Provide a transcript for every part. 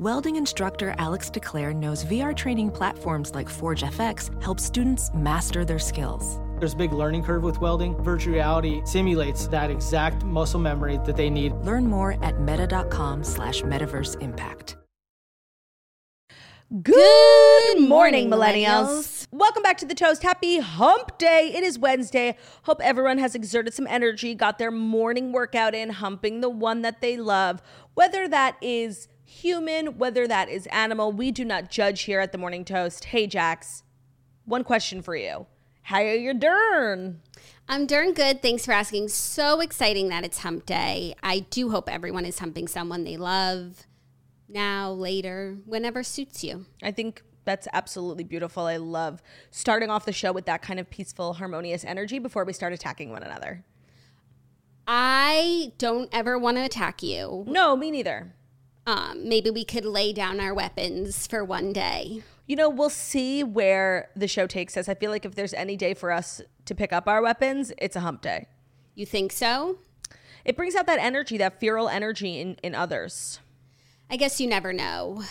Welding instructor Alex DeClaire knows VR training platforms like Forge FX help students master their skills. There's a big learning curve with welding. Virtual reality simulates that exact muscle memory that they need. Learn more at meta.com slash metaverse impact. Good morning, millennials. Welcome back to the Toast. Happy hump day. It is Wednesday. Hope everyone has exerted some energy, got their morning workout in, humping the one that they love. Whether that is human, whether that is animal, we do not judge here at the Morning Toast. Hey, Jax, one question for you. How are you doing? I'm doing good. Thanks for asking. So exciting that it's hump day. I do hope everyone is humping someone they love now, later, whenever suits you. I think that's absolutely beautiful. I love starting off the show with that kind of peaceful, harmonious energy before we start attacking one another. I don't ever want to attack you. No, me neither. Um, maybe we could lay down our weapons for one day. You know, we'll see where the show takes us. I feel like if there's any day for us to pick up our weapons, it's a hump day. You think so? It brings out that energy, that feral energy in, in others. I guess you never know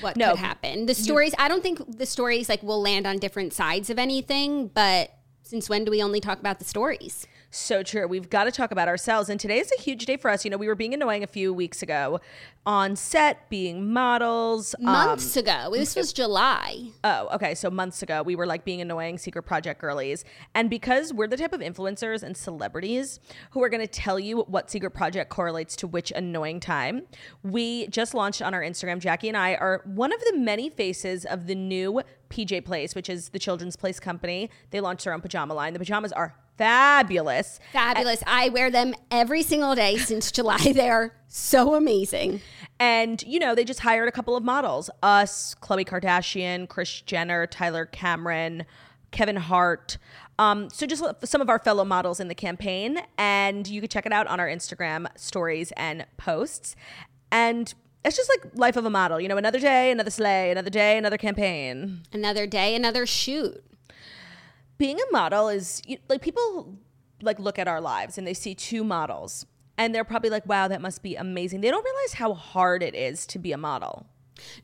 what No. could happen. The stories, I don't think the stories like will land on different sides of anything, but since when do we only talk about the stories? So true. We've got to talk about ourselves. And today is a huge day for us. You know, we were being annoying a few weeks ago on set, being models. um, Months ago. This was July. Oh, okay. So months ago, we were like being annoying secret project girlies. And because we're the type of influencers and celebrities who are going to tell you what secret project correlates to which annoying time, we just launched on our Instagram. Jackie and I are one of the many faces of the new PJ Place, which is the children's place company. They launched their own pajama line. The pajamas are fabulous. Fabulous. I wear them every single day since July. They are so amazing. And, you know, they just hired a couple of models us, Khloe Kardashian, Kris Jenner, Tyler Cameron, Kevin Hart. Um, so just some of our fellow models in the campaign. And you can check it out on our Instagram stories and posts. And it's just like life of a model, you know, another day, another sleigh, another day, another campaign. Another day, another shoot. Being a model is you- like people like look at our lives and they see two models and they're probably like wow that must be amazing they don't realize how hard it is to be a model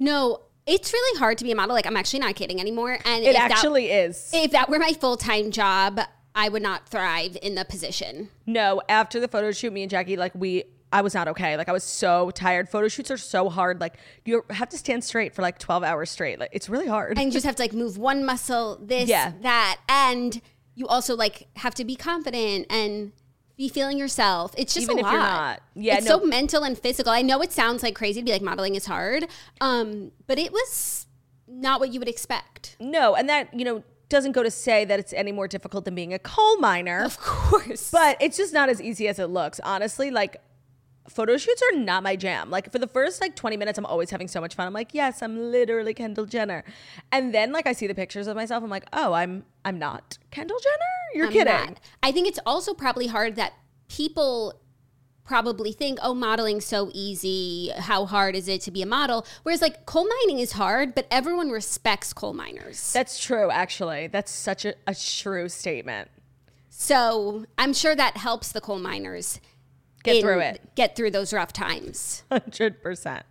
No, it's really hard to be a model. Like I'm actually not kidding anymore. And it if that- actually is if that were my full time job, I would not thrive in the position. no after the photo shoot me and jackie like we i was not okay like i was so tired photo shoots are so hard like you have to stand straight for like 12 hours straight like it's really hard And you just have to like move one muscle, this, Yeah. that. And you also like have to be confident and be feeling yourself. It's just Even a if lot. you're not. Yeah, it's no. so mental and physical. I know it sounds like crazy to be like modeling is hard, um, but it was not what you would expect. no and that you know doesn't go to say that it's any more difficult than being a coal miner Of course, but it's just not as easy as it looks honestly like photo shoots are not my jam like for the first like 20 minutes i'm always having so much fun i'm like yes i'm literally kendall jenner and then like i see the pictures of myself i'm like oh i'm i'm not kendall jenner you're I'm kidding not. I think it's also probably hard that people probably think, oh, modeling's so easy. How hard is it to be a model? Whereas like coal mining is hard, but everyone respects coal miners. that's true actually that's such a, a true statement So I'm sure that helps the coal miners Get through it. Get through those rough times. 100%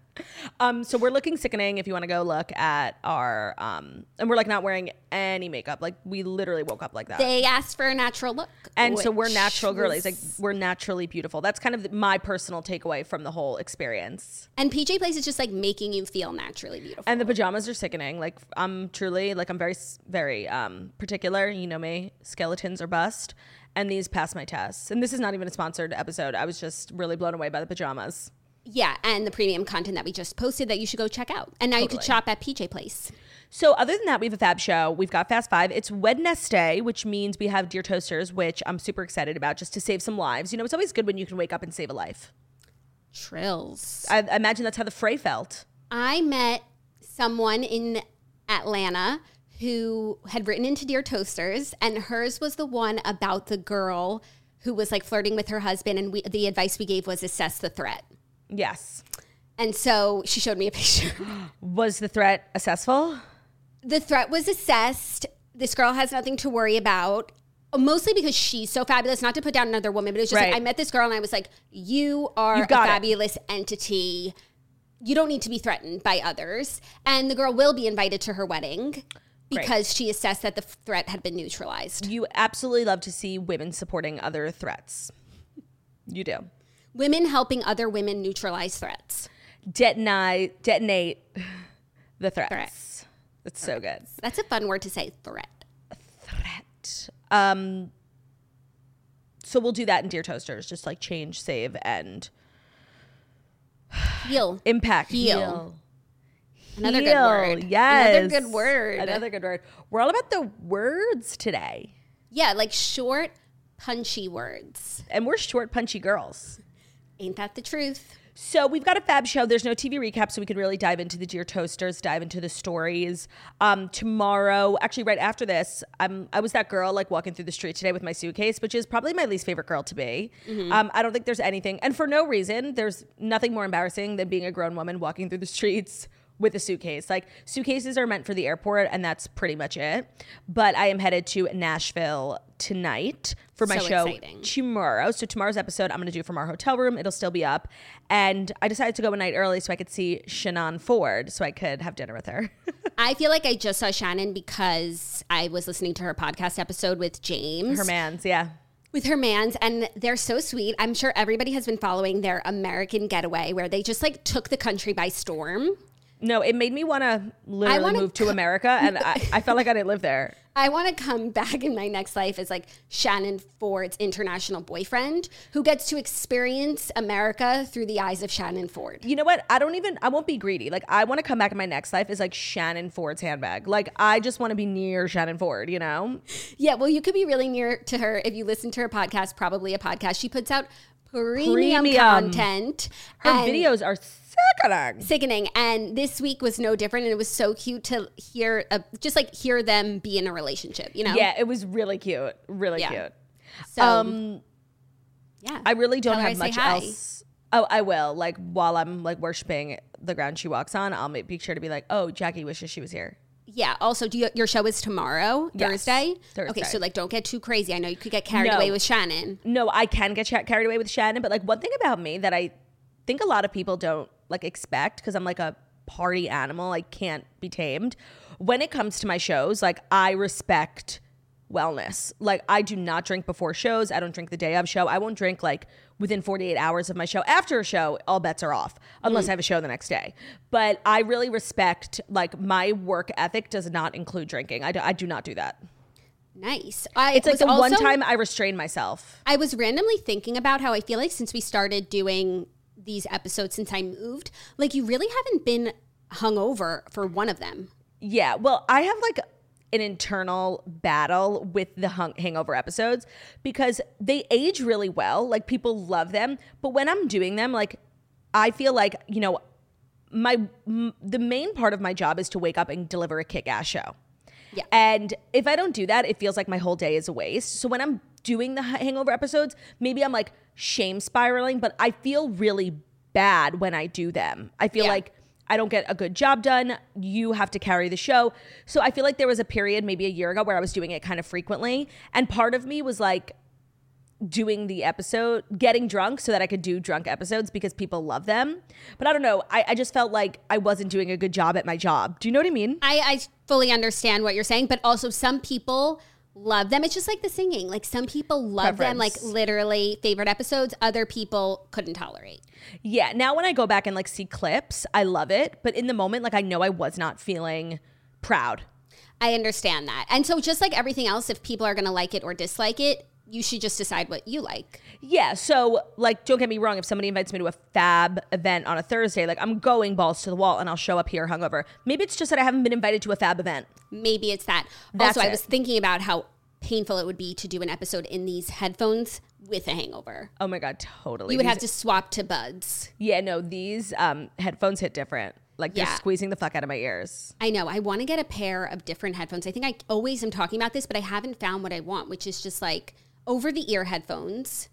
um so we're looking sickening if you want to go look at our um and we're like not wearing any makeup like we literally woke up like that They asked for a natural look. and so we're natural girlies like we're naturally beautiful that's kind of my personal takeaway from the whole experience and PJ Place is just like making you feel naturally beautiful. and the pajamas are sickening like i'm truly like i'm very very um particular you know me skeletons are bust and these pass my tests and this is not even a sponsored episode i was just really blown away by the pajamas yeah, and the premium content that we just posted that you should go check out. And now you can shop at PJ Place. So other than that, we have a fab show. We've got Fast Five. It's Wednesday, which means we have Dear Toasters, which I'm super excited about just to save some lives. You know, it's always good when you can wake up and save a life. Trills. I, I imagine that's how the fray felt. I met someone in Atlanta who had written into Dear Toasters, and hers was the one about the girl who was like flirting with her husband, and we, the advice we gave was assess the threat. Yes. And so she showed me a picture. Was the threat assessful? the threat was assessed. This girl has nothing to worry about. Mostly because she's so fabulous, not to put down another woman, but it was just Right. like I met this girl and I was like, You are a got it. fabulous entity. You don't need to be threatened by others. And the girl will be invited to her wedding because she assessed that the threat had been neutralized. You absolutely love to see women supporting other threats. You do. Women helping other women neutralize threats. Detonate, detonate the threats. Threat. That's so good. That's a fun word to say, threat. Threat. Um. So we'll do that in Dear Toasters. Just like change, save, and Heal. impact. Heal. Another good word. Yes. Another good word. Another good word. We're all about the words today. Yeah, like short, punchy words. And we're short, punchy girls. Ain't that the truth? So we've got a fab show. There's no TV recap, so we can really dive into the Dear Toasters, dive into the stories. Um, tomorrow, actually, right after this, I'm I was that girl like walking through the street today with my suitcase, which is probably my least favorite girl to be. Um, I don't think there's anything, and for no reason, there's nothing more embarrassing than being a grown woman walking through the streets with a suitcase. Like suitcases are meant for the airport, and that's pretty much it. But I am headed to Nashville tonight for my So show exciting. tomorrow. So tomorrow's episode I'm going to do from our hotel room. It'll still be up. And I decided to go a night early so I could see Shannon Ford so I could have dinner with her. I feel like I just saw Shannon because I was listening to her podcast episode with James. her man's, yeah. with her mans and they're so sweet. I'm sure everybody has been following their American getaway where they just like took the country by storm. No, it made me want to literally move to America and I, I felt like I didn't live there. I want to come back in my next life as like Shannon Ford's international boyfriend who gets to experience America through the eyes of Shannon Ford. You know what? I don't even, I won't be greedy. Like, I want to come back in my next life as like Shannon Ford's handbag. Like, I just want to be near Shannon Ford, you know? Yeah, well, you could be really near to her if you listen to her podcast, probably a podcast. She puts out premium, Premium. content. Her and- videos are sickening. sickening and this week was no different and it was so cute to hear uh, just like hear them be in a relationship you know Yeah, it was really cute. Really Yeah. cute. so Um, yeah I really don't Tell have much else. Oh, I will. Like while I'm like worshiping the ground she walks on, I'll make, be sure to be like, "Oh, Jackie wishes she was here." Yeah also do you, your show is tomorrow Yes, thursday? okay so like don't get too crazy i know you could get carried No. away with shannon No, I can get carried away with Shannon, but like one thing about me that I think a lot of people don't like expect because I'm like a party animal, I can't be tamed. When it comes to my shows, like I respect wellness. Like I do not drink before shows. I don't drink the day of show. I won't drink like within 48 hours of my show. After a show, all bets are off unless mm. I have a show the next day. But I really respect like my work ethic does not include drinking. I do, I do not do that. nice I It's like the one time I restrain myself. i was randomly thinking about how i feel like since we started doing these episodes since i moved like you really haven't been hungover for one of them Yeah, well, I have like an internal battle with the hung- hangover episodes because they age really well. Like people love them, but when I'm doing them, like I feel like you know, my m- the main part of my job is to wake up and deliver a kick-ass show. Yeah. And if I don't do that, it feels like my whole day is a waste. So when I'm doing the hangover episodes, maybe I'm like shame spiraling, but I feel really bad when I do them. I feel Yeah. like I don't get a good job done. You have to carry the show. So I feel like there was a period maybe a year ago where I was doing it kind of frequently. And part of me was like, doing the episode, getting drunk so that I could do drunk episodes because people love them. But I don't know. I, I just felt like I wasn't doing a good job at my job. Do you know what I mean? I, I fully understand what you're saying, but also some people love them. It's just like the singing. Like some people love them, like literally favorite episodes. Other people couldn't tolerate. Yeah. Now when I go back and like see clips, I love it. But in the moment, like I know I was not feeling proud. I understand that. And so just like everything else, if people are going to like it or dislike it, you should just decide what you like. Yeah. So, like, don't get me wrong. If somebody invites me to a fab event on a Thursday, like, I'm going balls to the wall and I'll show up here hungover. Maybe it's just that I haven't been invited to a fab event. Maybe it's that. That's also, I was thinking about how painful it would be to do an episode in these headphones with a hangover. Oh my god, totally. You would These- have to swap to buds. Yeah, no, these um, headphones hit different. Like they're squeezing the fuck out of my ears. I know. I want to get a pair of different headphones. I think I always am talking about this, but I haven't found what I want, which is just like over the ear headphones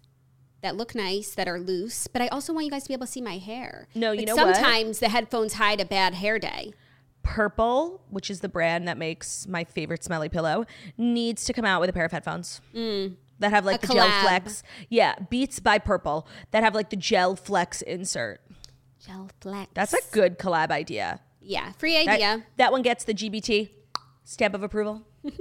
that look nice, that are loose. But I also want you guys to be able to see my hair. No, you Like, know what? sometimes the headphones hide a bad hair day. Purple, which is the brand that makes my favorite smelly pillow, needs to come out with a pair of headphones that have like Mm. A the gel flex. Yeah, Beats by Purple that have like the gel flex insert. Gel flex. That's a good collab idea. yeah, free That, idea. that one gets the GBT stamp of approval.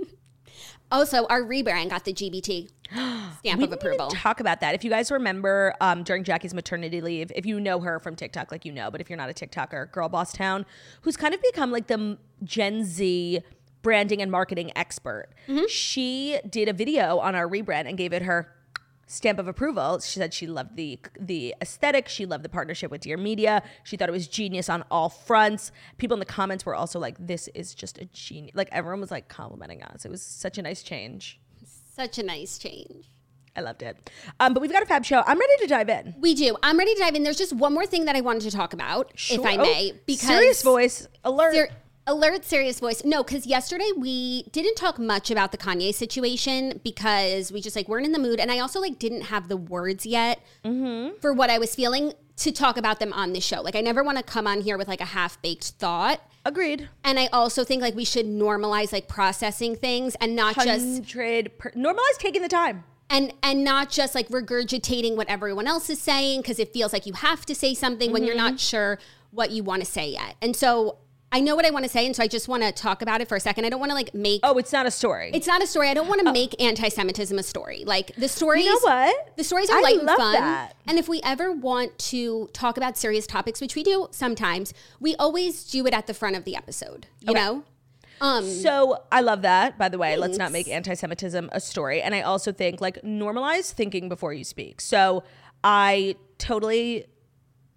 Also, our rebrand got the GBT stamp We of approval. talk about that. If you guys remember um, during Jackie's maternity leave, if you know her from TikTok, like you know, but if you're not a TikToker, Girl Boss Town, who's kind of become like the Gen Z branding and marketing expert, Mm-hmm. she did a video on our rebrand and gave it her stamp of approval. She said she loved the the aesthetic, she loved the partnership with Dear Media, she thought it was genius on all fronts. People in the comments were also like, "This is just a genius." Like everyone was like complimenting us. It was such a nice change. Such a nice change. I loved it. Um, but we've got a fab show. I'm ready to dive in. We do. I'm ready to dive in. There's just one more thing that I wanted to talk about, if I Oh, may, because serious voice alert. Ser- alert, serious voice. No, because yesterday we didn't talk much about the Kanye situation because we just like weren't in the mood, and I also like didn't have the words yet Mm-hmm. for what I was feeling to talk about them on the show. Like I never want to come on here with like a half baked thought. Agreed. And I also think like we should normalize like processing things and not just Hundred per- normalize taking the time. and and not just like regurgitating what everyone else is saying because it feels like you have to say something when you're Mm-hmm. not sure what you want to say yet. And so I know what I want to say, and so I just want to talk about it for a second. I don't want to like make Oh, it's not a story. it's not a story. I don't want to make anti-Semitism a story. Like the stories, You know what? The stories are I light and fun. that. And if we ever want to talk about serious topics, which we do sometimes, we always do it at the front of the episode. You know. Um, so I love that. By the way, let's not make anti-Semitism a story. And I also think like normalize thinking before you speak. So I totally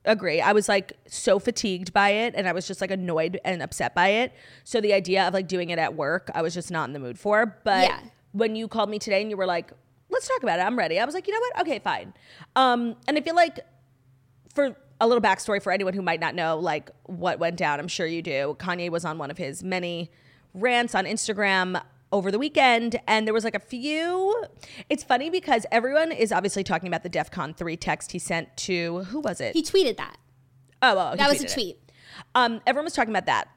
agree. I was like so fatigued by it, and I was just like annoyed and upset by it. So the idea of like doing it at work, I was just not in the mood for. But Yeah. when you called me today and you were like, "Let's talk about it," I'm ready. I was like, you know what? Okay, fine. Um, and I feel like for a little backstory for anyone who might not know like what went down i'm sure you do kanye was on one of his many rants on instagram over the weekend and there was like a few it's funny because everyone is obviously talking about the defcon 3 text he sent to who was it he tweeted that. oh well, he That was a tweet. Um, everyone was talking about that.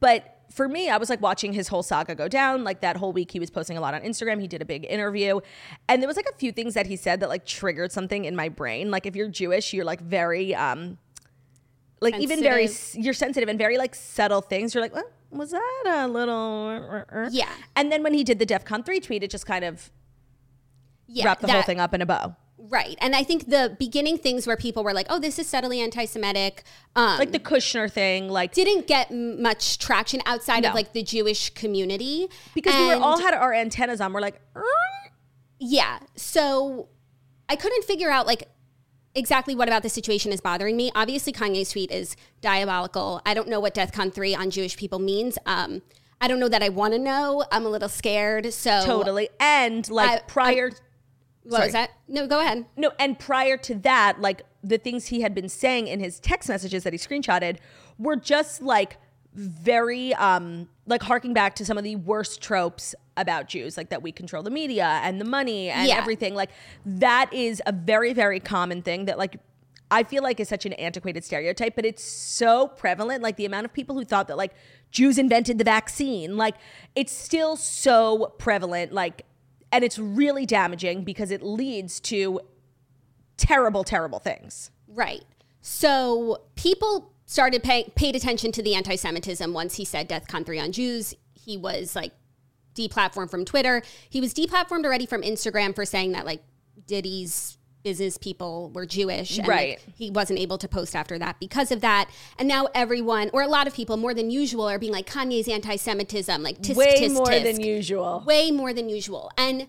But for me, I was like watching his whole saga go down. Like that whole week, he was posting a lot on Instagram. He did a big interview. And there was like a few things that he said that like triggered something in my brain. Like if you're Jewish, you're like very, um, like even very, you're sensitive and very like subtle things. You're like, what was that a little? Yeah. And then when he did the DEFCON 3 tweet, it just kind of Yeah, wrapped the whole thing up in a bow. Right. And I think the beginning things where people were like, oh, this is subtly anti Semitic, um, Like the Kushner thing, like didn't get much traction outside No. of like the Jewish community. because we were all had our antennas on. We're like, "Er?" Yeah. So I couldn't figure out like exactly what about the situation is bothering me. Obviously, Kanye's tweet is diabolical. I don't know what DEFCON 3 on Jewish people means. Um, I don't know that I want to know. I'm a little scared. So totally. And like I- prior. What sorry. was that? No, go ahead. No, and prior to that, like the things he had been saying in his text messages that he screenshotted were just like very um like harking back to some of the worst tropes about Jews, like that we control the media and the money and Yeah. everything. Like that is a very, very common thing that like I feel like is such an antiquated stereotype, but it's so prevalent. Like the amount of people who thought that like Jews invented the vaccine, like it's still so prevalent. Like, and it's really damaging because it leads to terrible, terrible things. Right. So people started paying paid attention to the anti-Semitism once he said "DEFCON 3" on Jews. He was like deplatformed from Twitter. He was deplatformed already from Instagram for saying that like Diddy's business people were Jewish. And, like, Right. he wasn't able to post after that because of that. And now everyone, or a lot of people, more than usual, are being like Kanye's anti-Semitism, like tisk Way tisk more tisk than usual. way more than usual. And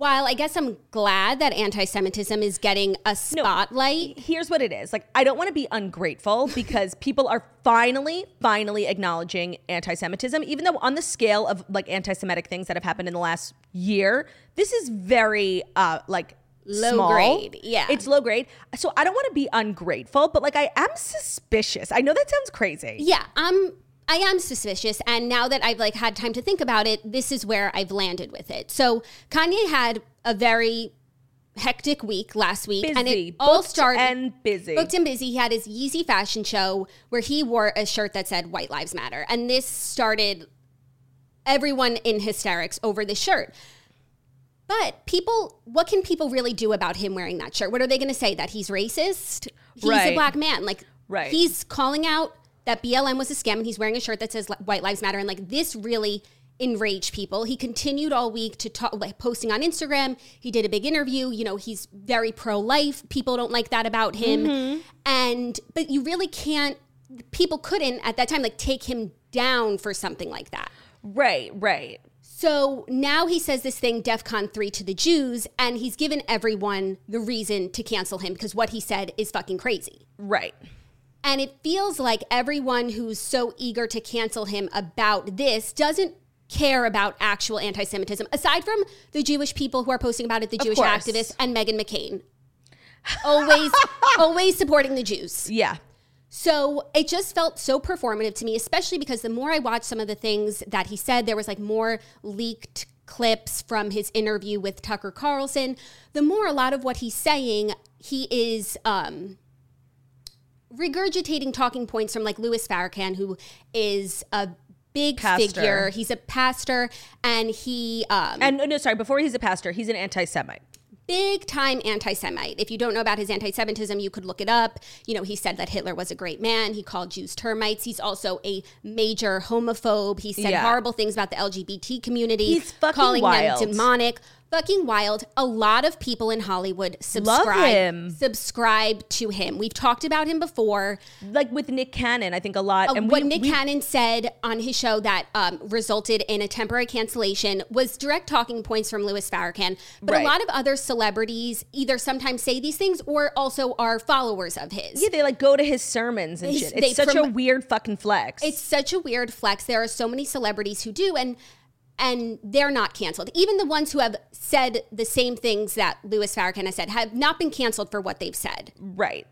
while I guess I'm glad that anti-Semitism is getting a spotlight. Here's what it is. Like, I don't want to be ungrateful because people are finally, finally acknowledging anti Semitism, even though on the scale of like anti Semitic things that have happened in the last year, this is very, uh, like, Low small. grade, yeah. It's low grade. So I don't want to be ungrateful, but like, I am suspicious. I know that sounds crazy. Yeah, I'm I am suspicious and now that I've like had time to think about it, this is where I've landed with it. So Kanye had a very hectic week last week and Busy. it all Booked started and busy. Booked and busy. He had his Yeezy fashion show where he wore a shirt that said White Lives Matter. And this started everyone in hysterics over the shirt. But people, what can people really do about him wearing that shirt? What are they going to say? That he's racist? He's a black man. Like, Right. he's calling out that BLM was a scam and he's wearing a shirt that says White Lives Matter. And like, this really enraged people. He continued all week to talk, like posting on Instagram. He did a big interview. You know, he's very pro life. People don't like that about him. Mm-hmm. And, but you really can't, people couldn't at that time, like, take him down for something like that. Right, right. So now he says this thing, DEFCON 3 to the Jews, and he's given everyone the reason to cancel him because what he said is fucking crazy. Right. And it feels like everyone who's so eager to cancel him about this doesn't care about actual anti Semitism, aside from the Jewish people who are posting about it, the Jewish course. activists, and Meghan McCain. Always, always supporting the Jews. Yeah. So it just felt so performative to me, especially because the more I watched some of the things that he said, there was like more leaked clips from his interview with Tucker Carlson. The more a lot of what he's saying, he is um, regurgitating talking points from like Louis Farrakhan, who is a big Pastor. figure. He's a pastor, and he um, And no, sorry, before he's a pastor, he's an anti Semite. big time anti Semite. If you don't know about his anti Semitism, you could look it up. You know, he said that Hitler was a great man. He called Jews termites. He's also a major homophobe. He said Yeah. horrible things about the LGBT community, He's fucking calling wild. them demonic. Fucking wild. A lot of people in Hollywood subscribe subscribe to him. We've talked about him before. Like with Nick Cannon, I think a lot. Uh, and what we- Nick we- Cannon said on his show that um, resulted in a temporary cancellation was direct talking points from Louis Farrakhan. But Right. a lot of other celebrities either sometimes say these things or also are followers of his. Yeah, they like go to his sermons and shit. they It's such a weird fucking flex. It's such a weird flex. There are so many celebrities who do, and and they're not canceled. Even the ones who have said the same things that Louis Farrakhan has said have not been canceled for what they've said. right.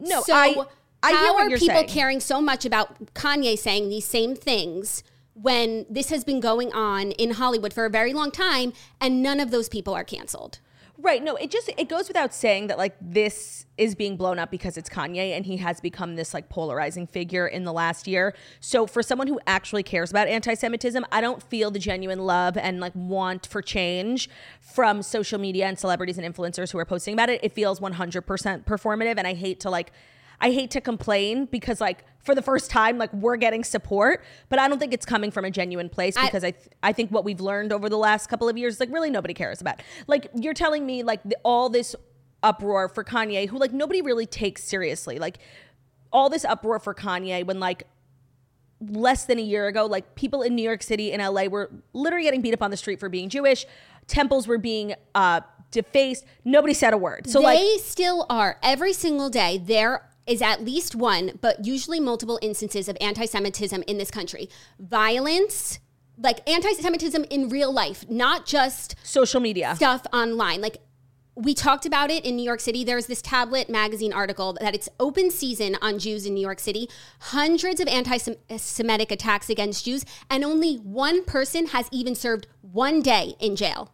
No, so I I how are people saying. caring so much about Kanye saying these same things when this has been going on in Hollywood for a very long time and none of those people are canceled? Right. No, it just it goes without saying that like this is being blown up because it's Kanye and he has become this like polarizing figure in the last year. So for someone who actually cares about anti-Semitism, I don't feel the genuine love and like want for change from social media and celebrities and influencers who are posting about it. It feels 100% performative and I hate to like I hate to complain because like for the first time like we're getting support, but I don't think it's coming from a genuine place because I th- I think what we've learned over the last couple of years like really nobody cares about. Like you're telling me like the, all this uproar for Kanye who like nobody really takes seriously. Like all this uproar for Kanye when like less than a year ago, like people in New York City and LA were literally getting beat up on the street for being Jewish. Temples were being uh, defaced. Nobody said a word. So like they like still are. Every single day, there is at least one, but usually multiple instances of anti Semitism in this country. Violence, like anti Semitism in real life, not just social media. stuff online. Like we talked about it in New York City. There's this tablet magazine article that it's open season on Jews in New York City. Hundreds of anti Semitic attacks against Jews, and only one person has even served one day in jail.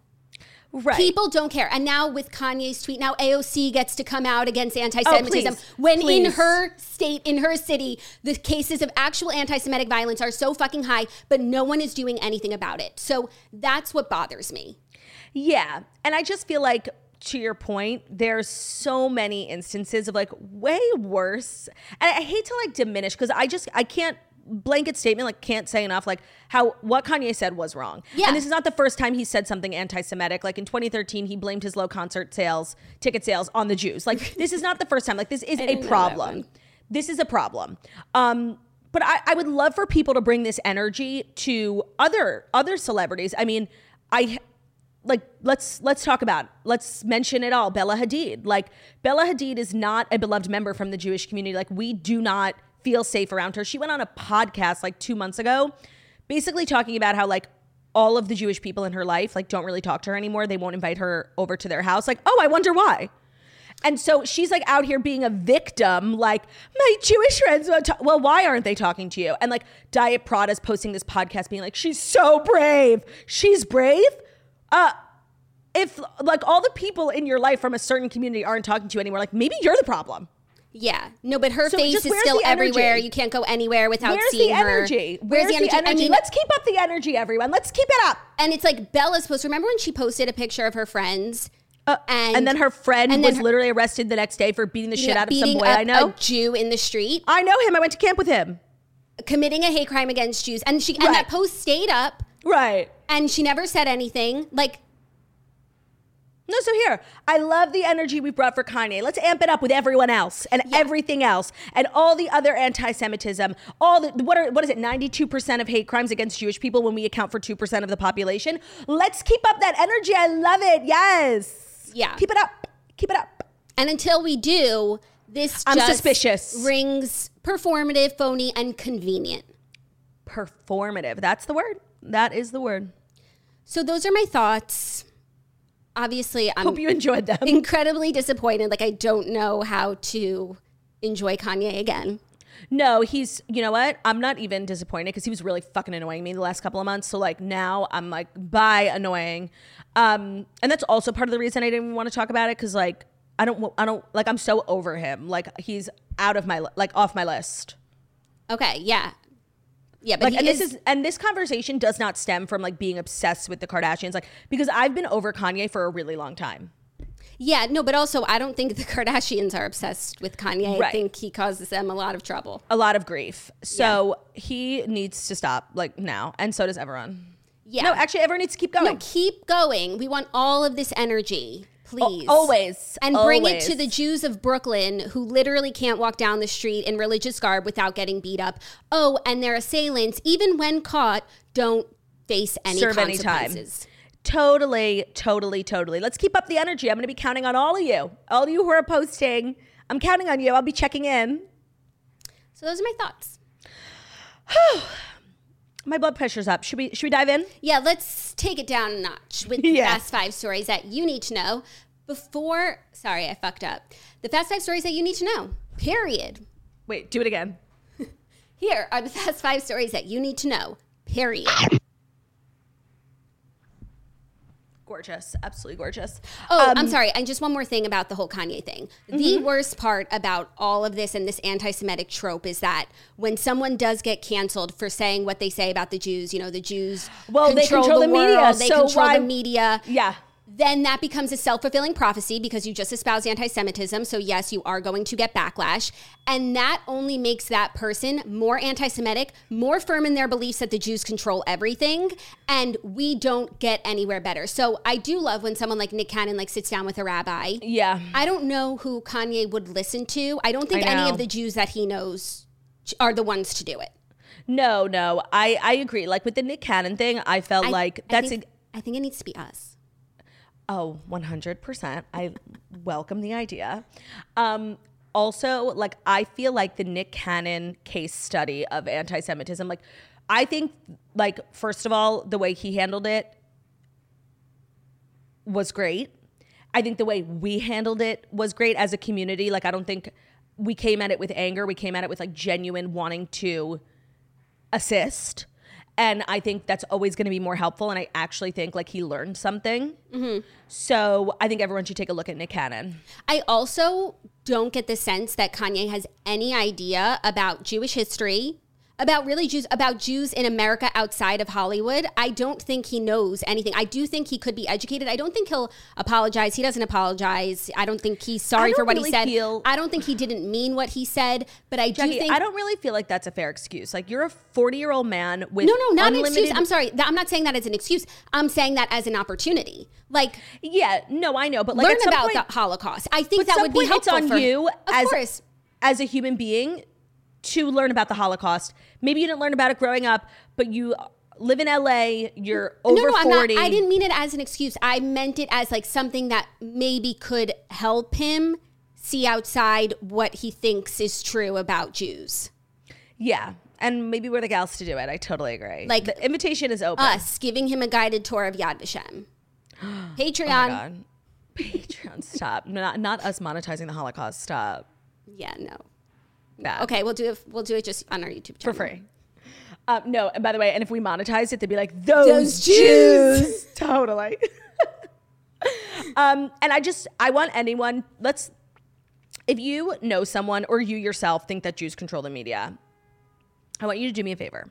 Right. People don't care. And now with Kanye's tweet, now AOC gets to come out against anti Semitism. Oh, please. when in her state, in her city, the cases of actual anti Semitic violence are so fucking high, but no one is doing anything about it. So that's what bothers me. Yeah. And I just feel like to your point, there's so many instances of like way worse. And I hate to like diminish because I just I can't blanket statement like can't say enough like how what Kanye said was wrong. Yeah. And this is not the first time he said something anti-Semitic. Like in 2013, he blamed his low concert sales, ticket sales on the Jews. Like this is not the first time. Like this is a didn't know that problem. This is a problem. Um but I, I would love for people to bring this energy to other other celebrities. I mean, I like let's let's talk about it. let's mention it all bella hadid like bella hadid is not a beloved member from the jewish community like we do not feel safe around her she went on a podcast like two months ago basically talking about how like all of the jewish people in her life like don't really talk to her anymore they won't invite her over to their house like oh i wonder why and so she's like out here being a victim, like, my Jewish friends. Well, why aren't they talking to you? And like, Diet Prada's posting this podcast being like, she's so brave. She's brave? Uh, if like all the people in your life from a certain community aren't talking to you anymore, like maybe you're the problem. Yeah, no, but her So face is still everywhere. You can't go anywhere without Where's seeing the her. energy? Where's, the energy? I mean, Let's keep up the energy, everyone. Let's keep it up. and it's like Bella's supposed to remember when she posted a picture of her friends, Uh, and, and, then her friend then was her- literally arrested the next day for beating the shit yeah, out of some boy I know. a Jew in the street, I know him. I went to camp with him. committing a hate crime against Jews, and she and that post stayed up, Right. and she never said anything. Like, No, so here, I love the energy we brought for Kanye. Let's amp it up with everyone else and everything else and all the other anti-Semitism. All the what are what is it? Ninety-two percent of hate crimes against Jewish people when we account for two percent of the population. Let's keep up that energy. I love it. Yes. Yeah. Keep it up. Keep it up. and until we do, this I'm just suspicious. rings performative, phony, and convenient. Performative. That's the word. That is the word. So those are my thoughts. Obviously, I'm Hope you enjoyed them. incredibly disappointed. Like I don't know how to enjoy Kanye again. No, he's, you know what? I'm not even disappointed because he was really fucking annoying me the last couple of months. So, like, now I'm like, bye, annoying. Um, and that's also part of the reason I didn't want to talk about it because, like, I don't, I don't, like, I'm so over him. Like, he's out of my, like, off my list. Okay, yeah. Yeah, but Like, and is, this is, and this conversation does not stem from like being obsessed with the Kardashians, like, because I've been over Kanye for a really long time. Yeah, no, but also I don't think the Kardashians are obsessed with Kanye. I think he causes them a lot of trouble. A lot of grief. So he needs to stop, like, now. And so does everyone. Yeah. No, actually, everyone needs to keep going. No, keep going. We want all of this energy, please. always. And bring it to the Jews of Brooklyn who literally can't walk down the street in religious garb without getting beat up. Oh, and their assailants, even when caught, don't face any Serve any time. consequences. Totally, totally, totally. Let's keep up the energy. I'm going to be counting on all of you. All of you who are posting. I'm counting on you. I'll be checking in. So those are my thoughts. My blood pressure's up. Should we should we dive in? Yeah, let's take it down a notch with the Yeah. fast five stories that you need to know before. Sorry, I fucked up. The fast five stories that you need to know. Period. Wait, do it again. Here are the fast five stories that you need to know. Period. Gorgeous. Absolutely gorgeous. Oh, Um, I'm sorry. And just one more thing about the whole Kanye thing. Mm-hmm. The worst part about all of this and this anti Semitic trope is that when someone does get canceled for saying what they say about the Jews, you know, the Jews Well, they control the media, world, they so control why- the media. Yeah. Then that becomes a self fulfilling prophecy because you just espouse anti Semitism. So, yes, you are going to get backlash. And that only makes that person more anti Semitic, more firm in their beliefs that the Jews control everything. And we don't get anywhere better. So, I do love when someone like Nick Cannon like sits down with a rabbi. Yeah. I don't know who Kanye would listen to. I don't think I any of the Jews that he knows are the ones to do it. No, no. I I agree. Like with the Nick Cannon thing, I felt I- like I that's think, a, I think it needs to be us. Oh, 100%. I welcome the idea. Um, also, like, I feel like the Nick Cannon case study of anti Semitism, like, I think, like, first of all, the way he handled it was great. I think the way we handled it was great as a community. Like, I don't think we came at it with anger. We came at it with, like, genuine wanting to assist. And I think that's always going to be more helpful. And I actually think like he learned something. Mm-hmm. So I think everyone should take a look at Nick Cannon. I also don't get the sense that Kanye has any idea about Jewish history, about really Jews, about Jews in America outside of Hollywood. I don't think he knows anything. I do think he could be educated. I don't think he'll apologize. He doesn't apologize. I don't think he's sorry for what really he said. feel- I don't think he didn't mean what he said, but I do think I don't really feel like that's a fair excuse. Like you're a 40 year old man with No, no, not an excuse. I'm sorry. I'm not saying that as an excuse. I'm saying that as an opportunity. Like, Yeah, no, I know, but like learn about point, the Holocaust. I think that would be helpful on for you Of as course. as a human being to learn about the Holocaust. Maybe you didn't learn about it growing up, but you live in LA, you're over no, no, I'm 40. not. I didn't mean it as an excuse. I meant it as like something that maybe could help him see outside what he thinks is true about Jews. Yeah. And maybe we're the gals to do it. I totally agree. Like, the invitation is open. Us giving him a guided tour of Yad Vashem. Oh Patreon. God. Patreon, stop. Not, not us monetizing the Holocaust. Stop. yeah, no. Bad. Okay, we'll do it. We'll do it just on our YouTube channel For free. Um, no, and by the way, and if we monetized it, they'd be like, those, Those Jews. Jews. totally. um, and I just, I want anyone, let's, if you know someone or you yourself think that Jews control the media, I want you to do me a favor.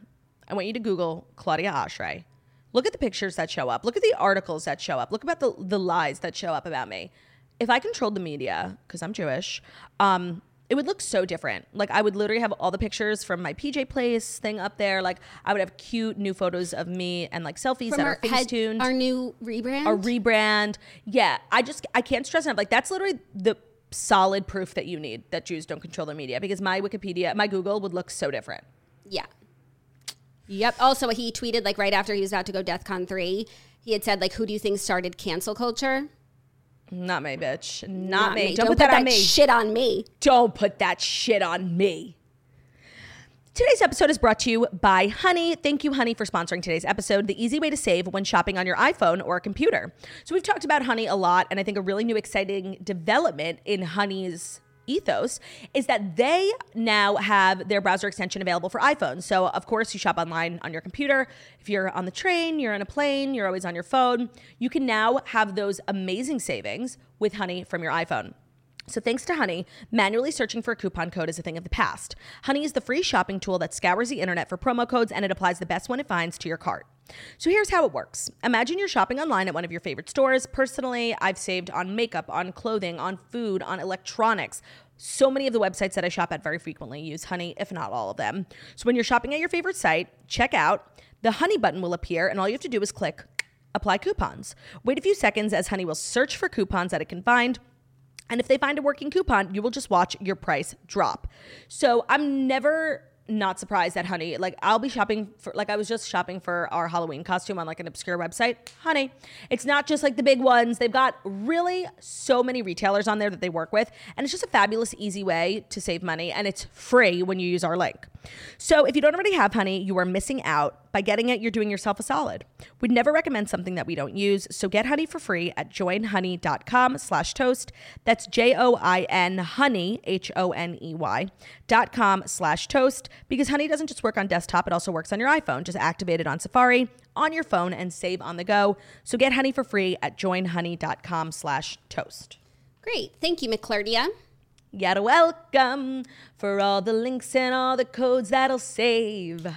I want you to Google Claudia Oshry. Look at the pictures that show up. Look at the articles that show up. Look about the, the lies that show up about me. If I controlled the media, because I'm Jewish, um, it would look so different. Like I would literally have all the pictures from my PJ Place thing up there. Like I would have cute new photos of me and like selfies From that are face tuned our new rebrand. Our rebrand. Yeah, I just I can't stress enough. Like that's literally the solid proof that you need that Jews don't control the media because my Wikipedia, my Google would look so different. Yeah. Yep. Also, he tweeted like right after he was about to go DEFCON three. He had said like, "Who do you think started cancel culture?" Not me, bitch. Not, me. Don't, Don't put, that, on me. Shit on me. Don't put that shit on me. Today's episode is brought to you by Honey. Thank you, Honey, for sponsoring today's episode. The easy way to save when shopping on your iPhone or a computer. So, we've talked about Honey a lot, and I think a really new, exciting development in Honey's ethos is that they now have their browser extension available for iPhone. So, of course, you shop online on your computer. If you're on the train, you're on a plane, you're always on your phone, you can now have those amazing savings with Honey from your iPhone. So, thanks to Honey, manually searching for a coupon code is a thing of the past. Honey is the free shopping tool that scours the internet for promo codes and it applies the best one it finds to your cart. So, here's how it works Imagine you're shopping online at one of your favorite stores. Personally, I've saved on makeup, on clothing, on food, on electronics. So many of the websites that I shop at very frequently use Honey, if not all of them. So, when you're shopping at your favorite site, check out. The Honey button will appear, and all you have to do is click apply coupons. Wait a few seconds as Honey will search for coupons that it can find. And if they find a working coupon, you will just watch your price drop. So I'm never not surprised that Honey, like I'll be shopping for, like I was just shopping for our Halloween costume on like an obscure website. Honey, it's not just like the big ones. They've got really so many retailers on there that they work with. And it's just a fabulous, easy way to save money. And it's free when you use our link. So if you don't already have Honey, you are missing out. By getting it, you're doing yourself a solid. We'd never recommend something that we don't use. So get Honey for free at joinhoney.com slash toast. That's J-O-I-N honey, H-O-N-E-Y dot com slash toast because Honey doesn't just work on desktop, it also works on your iPhone. Just activate it on Safari, on your phone, and save on the go. So get Honey for free at joinhoney.com slash toast. Great. Thank you, McClardia. You're welcome for all the links and all the codes that'll save.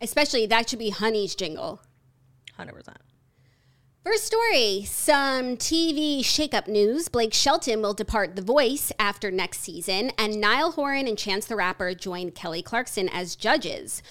Especially that should be Honey's jingle. 100%. First story some TV shakeup news. Blake Shelton will depart The Voice after next season, and Niall Horan and Chance the Rapper join Kelly Clarkson as judges.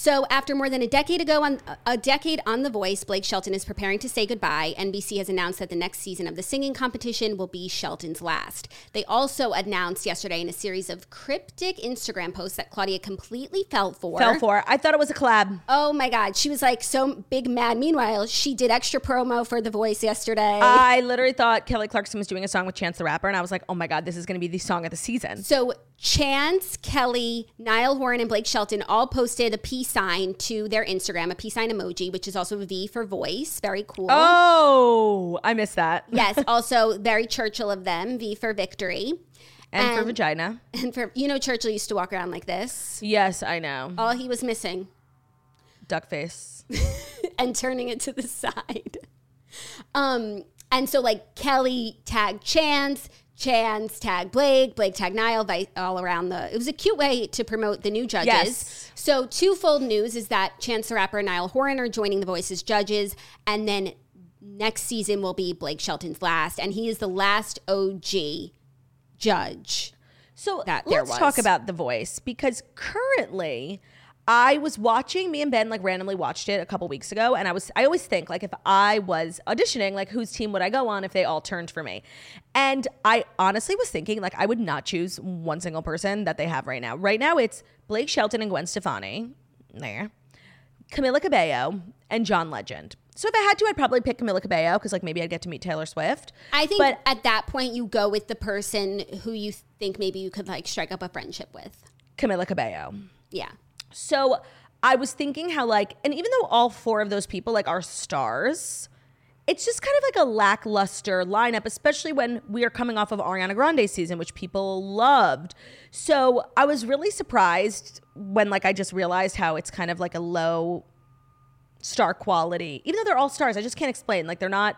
So, after more than a decade ago on a decade on The Voice, Blake Shelton is preparing to say goodbye. NBC has announced that the next season of the singing competition will be Shelton's last. They also announced yesterday in a series of cryptic Instagram posts that Claudia completely fell for. Fell for. I thought it was a collab. Oh my God. She was like so big mad. Meanwhile, she did extra promo for The Voice yesterday. I literally thought Kelly Clarkson was doing a song with Chance the Rapper, and I was like, oh my God, this is going to be the song of the season. so Chance, Kelly, Niall Horan, and Blake Shelton all posted a peace sign to their Instagram, a peace sign emoji, which is also a V for voice. Very cool. Oh, I missed that. Yes, also very Churchill of them, V for victory. And for vagina. And for, you know, Churchill used to walk around like this. Yes, I know. All he was missing Duck face. and turning it to the side. Um, and so like Kelly tagged Chance, Chance tag Blake, Blake tag Niall, all around the. It was a cute way to promote the new judges. Yes. So twofold news is that Chance the Rapper and Niall Horan are joining the Voices judges, and then next season will be Blake Shelton's last, and he is the last OG judge. So that let's talk about The Voice because currently I was watching, me and Ben like randomly watched it a couple weeks ago. And I was, I always think like if I was auditioning, like whose team would I go on if they all turned for me? And I honestly was thinking like I would not choose one single person that they have right now. Right now it's Blake Shelton and Gwen Stefani there. Camila Cabello and John Legend. So if I had to, I'd probably pick Camila Cabello because like maybe I'd get to meet Taylor Swift. I think but at that point you go with the person who you think maybe you could like strike up a friendship with. Camila Cabello. Yeah. So I was thinking how like, and even though all four of those people like are stars, it's just kind of like a lackluster lineup, especially when we are coming off of Ariana Grande season, which people loved. So I was really surprised when like I just realized how it's kind of like a low star quality, even though they're all stars. I just can't explain. Like they're not.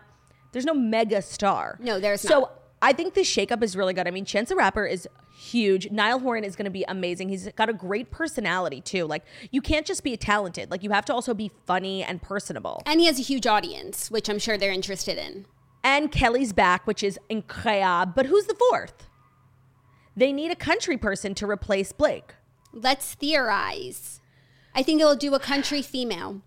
There's no mega star. No, there's so, not. I think the shakeup is really good. I mean, Chance the Rapper is huge. Niall Horan is going to be amazing. He's got a great personality too. Like you can't just be talented. Like you have to also be funny and personable. And he has a huge audience, which I'm sure they're interested in. And Kelly's back, which is incredible. But who's the fourth? They need a country person to replace Blake. Let's theorize. I think it'll do a country female.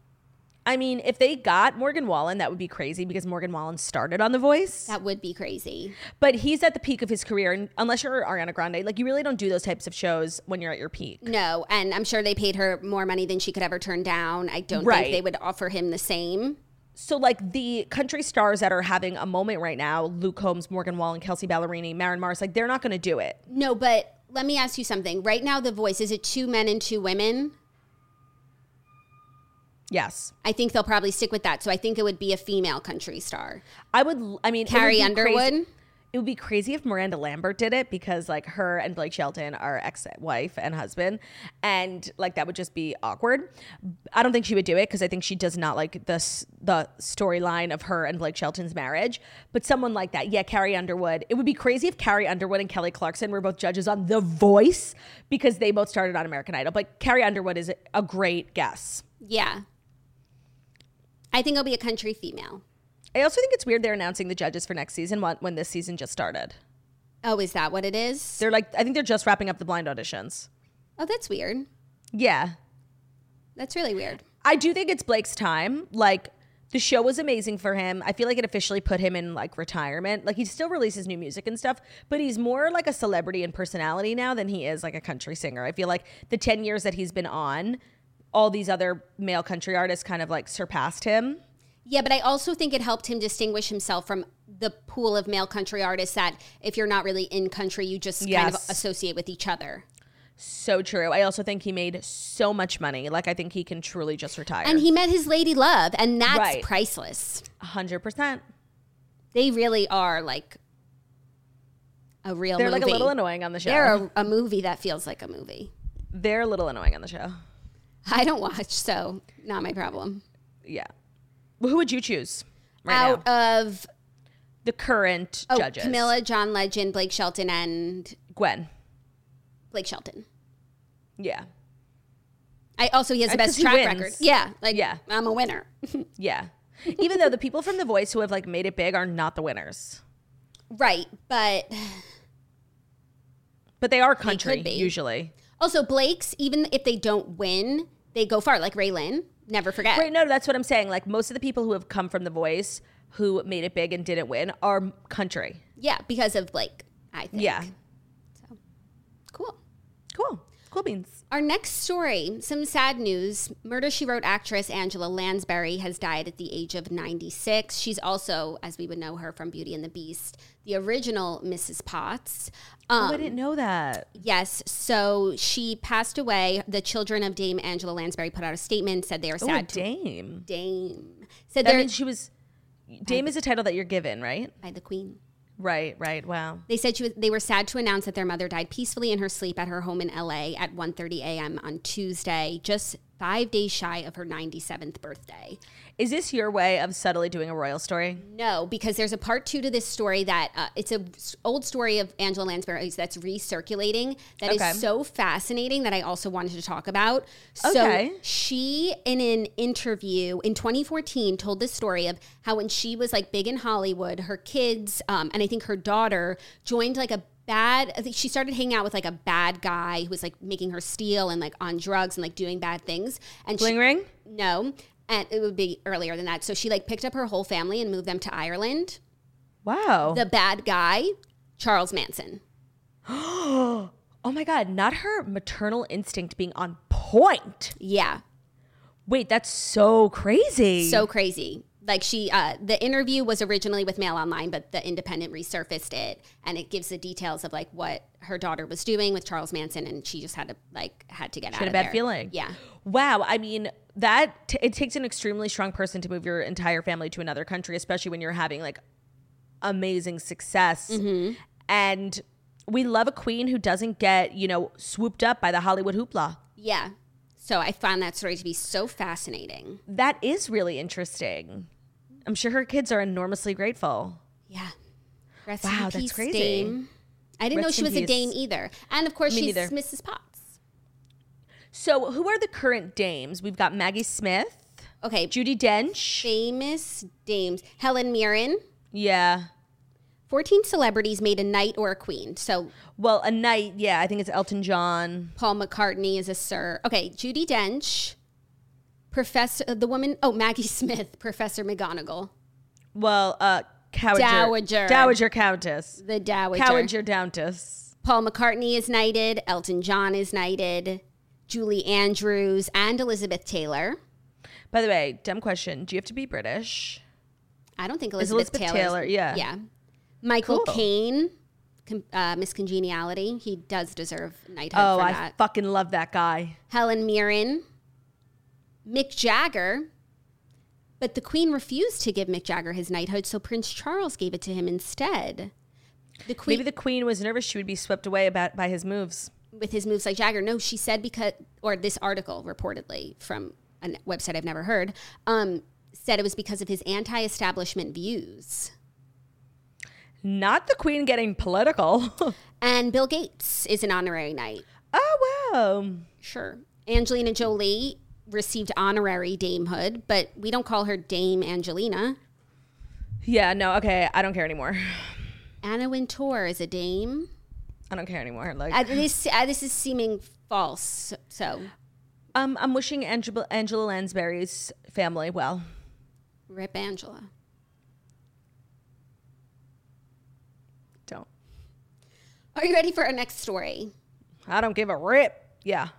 I mean, if they got Morgan Wallen, that would be crazy because Morgan Wallen started on The Voice. That would be crazy. But he's at the peak of his career, and unless you're Ariana Grande, like you really don't do those types of shows when you're at your peak. No, and I'm sure they paid her more money than she could ever turn down. I don't Right. think they would offer him the same. So, like the country stars that are having a moment right now, Luke Combs, Morgan Wallen, Kelsea Ballerini, Maren Morris, like they're not going to do it. No, but let me ask you something. Right now, The Voice is it two men and two women? Yes, I think they'll probably stick with that. So I think it would be a female country star. I would. I mean, it Carrie be Underwood. crazy- It would be crazy if Miranda Lambert did it because like her and Blake Shelton are ex-wife and husband, and like that would just be awkward. I don't think she would do it because I think she does not like the the storyline of her and Blake Shelton's marriage. But someone like that, yeah, Carrie Underwood. It would be crazy if Carrie Underwood and Kelly Clarkson were both judges on The Voice because they both started on American Idol. But Carrie Underwood is a great guess. Yeah. I think it'll be a country female. I also think it's weird they're announcing the judges for next season when, when this season just started. Oh, is that what it is? They're like, I think they're just wrapping up the blind auditions. Oh, that's weird. Yeah. That's really weird. I do think it's Blake's time. Like, the show was amazing for him. I feel like it officially put him in like retirement. Like, he still releases new music and stuff, but he's more like a celebrity and personality now than he is like a country singer. I feel like the 10 years that he's been on, all these other male country artists kind of like surpassed him. Yeah, but I also think it helped him distinguish himself from the pool of male country artists that if you're not really in country, you just kind of associate with each other. So true. I also think he made so much money. Like, I think he can truly just retire. And he met his lady love, and that's Right. priceless. 100%. They really are like a real They're movie. like a little annoying on the show. They're a, a movie that feels like a movie. They're a little annoying on the show. I don't watch, so not my problem. Yeah. Well, who would you choose right Out now? of The current oh, judges. Camila, John Legend, Blake Shelton, and Gwen. Blake Shelton. Yeah. I also he has the Uh, best track record. Yeah, like Yeah. I'm a winner. Yeah. Even though the people from The Voice who have like made it big are not the winners. right, but But they are country be. usually. Also Blake's even if they don't win, they go far. Like RaeLynn, never forget. Right, no, that's what I'm saying. Like most of the people who have come from The Voice who made it big and didn't win are country. Yeah, because of Blake. I think. Yeah. cool. Cool. Cool beans. Our next story, some sad news. Murder She Wrote actress Angela Lansbury has died at the age of 96. She's also, as we would know her from Beauty and the Beast, the original Mrs. Potts. Um, oh, I didn't know that. Yes. So she passed away. The children of Dame Angela Lansbury put out a statement, said they are Oh, sad to dame. Dame. Said That means she was Dame is a title that you're given, right? by the Queen. Right, right. Wow. They said she was, they were sad to announce that their mother died peacefully in her sleep at her home in LA at 1:30 a.m. on Tuesday, just 5 days shy of her 97th birthday. Is this your way of subtly doing a royal story? No, because there's a part 2 to this story that uh, it's an old story of Angela Lansbury's that's recirculating that is Okay. so fascinating that I also wanted to talk about. Okay. So she in an interview in 2014 told this story of how when she was like big in Hollywood, her kids um, and I think her daughter joined like a bad she started hanging out with like a bad guy who was like making her steal and like on drugs and like doing bad things and she, Bling ring? no and it would be earlier than that so she like picked up her whole family and moved them to Ireland Wow. the bad guy Charles Manson oh my god, not her maternal instinct being on point. yeah Wait, that's so crazy. So crazy. Like she, uh, the interview was originally with Mail Online, but the Independent resurfaced it, and it gives the details of like what her daughter was doing with Charles Manson, and she just had to like had to get out She had of a bad there. feeling. Yeah, Wow. I mean, that t- it takes an extremely strong person to move your entire family to another country, especially when you're having like amazing success. Mm-hmm. And we love a queen who doesn't get, you know, swooped up by the Hollywood hoopla. yeah. So I found that story to be so fascinating. That is really interesting. I'm sure her kids are enormously grateful. Yeah. Rest Wow, that's peace, crazy. Dame. I didn't know she was a peace. dame either. And of course, Me she's neither. Mrs. Potts. So, who are the current dames? We've got Maggie Smith, Okay, Judi Dench. famous dames. Helen Mirren. Yeah. 14 celebrities made a knight or a queen. So Well, a knight. Yeah, I think it's Elton John. Paul McCartney is a sir. Okay, Judi Dench. Professor, uh, the woman, oh, Maggie Smith, Professor McGonagall, Well, uh, Dowager. Dowager. Dowager Countess. the Dowager. Dowager Countess. Paul McCartney is knighted. Elton John is knighted. Julie Andrews and Elizabeth Taylor. By the way, dumb question. Do you have to be British? I don't think Elizabeth, Elizabeth Taylor's- Taylor, yeah. Yeah. Michael Cool. Caine, uh, Miss Congeniality. He does deserve knighthood Oh, I that. fucking love that guy. Helen Mirren, Mick Jagger. But the Queen refused to give Mick Jagger his knighthood, so Prince Charles gave it to him instead. The Queen, Maybe the queen was nervous she would be swept away about by his moves. with his moves like Jagger. No, she said because, or this article reportedly from a website I've never heard, um, said it was because of his anti-establishment views. Not the queen getting political. And Bill Gates is an honorary knight. oh wow. Sure. Angelina Jolie received honorary damehood, but we don't call her Dame Angelina. Yeah, no, okay. I don't care anymore. Anna Wintour is a dame. I don't care anymore. Like Uh, this uh, this is seeming false. So um I'm wishing Angela Angela Lansbury's family well. rip Angela. Don't. Are you ready for our next story? I don't give a rip. Yeah.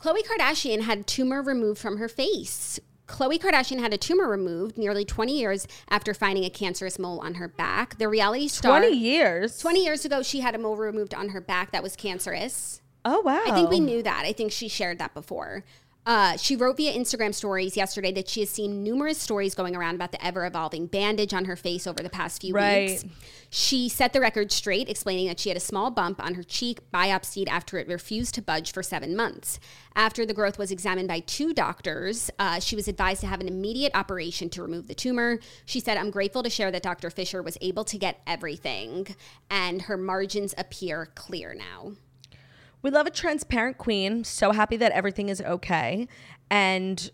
Khloe Kardashian had tumor removed from her face. Khloe Kardashian had a tumor removed nearly 20 years after finding a cancerous mole on her back. The reality star 20 years. 20 years ago she had a mole removed on her back that was cancerous. Oh wow. I think we knew that. I think she shared that before. Uh, she wrote via Instagram stories yesterday that she has seen numerous stories going around about the ever evolving bandage on her face over the past few Right. weeks. She set the record straight, explaining that she had a small bump on her cheek biopsied after it refused to budge for seven months. After the growth was examined by two doctors, uh, she was advised to have an immediate operation to remove the tumor. She said, I'm grateful to share that Dr. Fisher was able to get everything, and her margins appear clear now. We love a transparent queen. So happy that everything is okay. And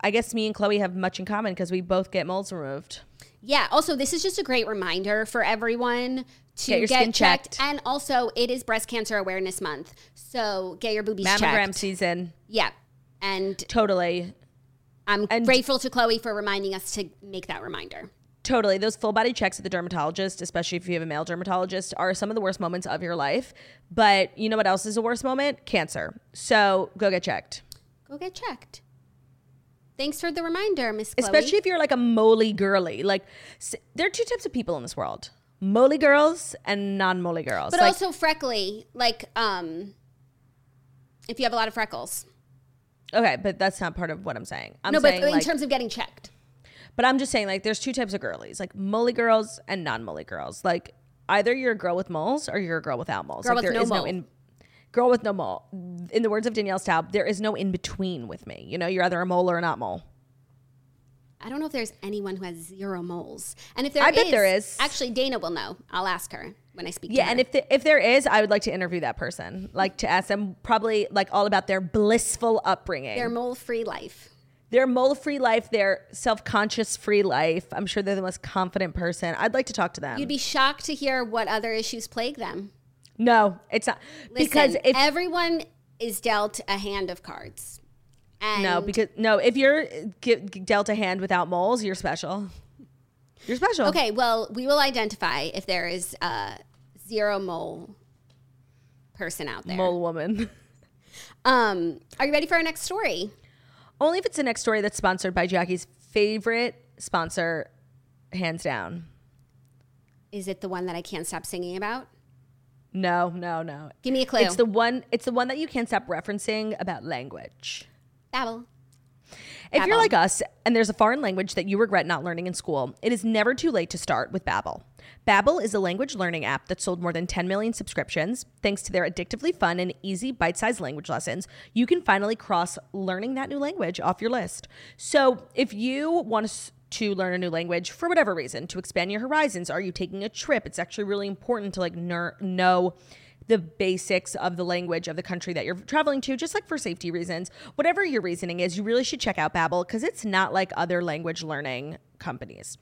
I guess me and Khloe have much in common because we both get moles removed. Yeah. Also, this is just a great reminder for everyone to Get your get skin checked. checked. And also, it is Breast Cancer Awareness Month, so get your boobies Mammogram checked. season. Yeah. And Totally. I'm And- grateful to Khloe for reminding us to make that reminder. Totally. Those full body checks at the dermatologist, especially if you have a male dermatologist, are some of the worst moments of your life. But you know what else is a worst moment? Cancer. So go get checked. Go get checked. Thanks for the reminder, Miss. Especially if you're like a moly girly. Like, s- there are two types of people in this world moly girls and non moly girls. but like, also freckly, like um, if you have a lot of freckles. okay, but that's not part of what I'm saying. I'm no, but in like, terms of getting checked. But I'm just saying, like, there's two types of girlies, like moly girls and non-moly girls. Like, either you're a girl with moles or you're a girl without moles. Girl like, with there no is mole. in, girl with no mole. In the words of Danielle Staub, there is no in between with me. You know, you're either a mole or a not mole. I don't know if there's anyone who has zero moles. And if there I bet there is. Actually, Dana will know. I'll ask her when I speak to her. Yeah, and if the, if there is, I would like to interview that person, like to ask them probably like all about their blissful upbringing, their their, mole free life. Mole free life, their self conscious free life. I'm sure they're the most confident person. I'd like to talk to them. You'd be shocked to hear what other issues plague them. no, it's not because if everyone is dealt a hand of cards. And No, because no, if you're g- g- dealt a hand without moles, you're special. You're special. okay, well, we will identify if there is a zero mole person out there. Mole woman. Um, are you ready for our next story? Only if it's the next story that's sponsored by Jackie's favorite sponsor, hands down. Is it the one that I can't stop singing about? No, no, no. Give me a clue. It's the one. It's the one that you can't stop referencing about language. Babbel. If you're like us and there's a foreign language that you regret not learning in school, it is never too late to start with Babbel. Babbel is a language learning app that sold more than 10 million subscriptions. Thanks to their addictively fun and easy bite-sized language lessons, you can finally cross learning that new language off your list. So, if you want to learn a new language for whatever reason, to expand your horizons, are you taking a trip? It's actually really important to like ner- know the basics of the language of the country that you're traveling to, just like for safety reasons. Whatever your reasoning is, you really should check out Babbel because it's not like other language learning companies.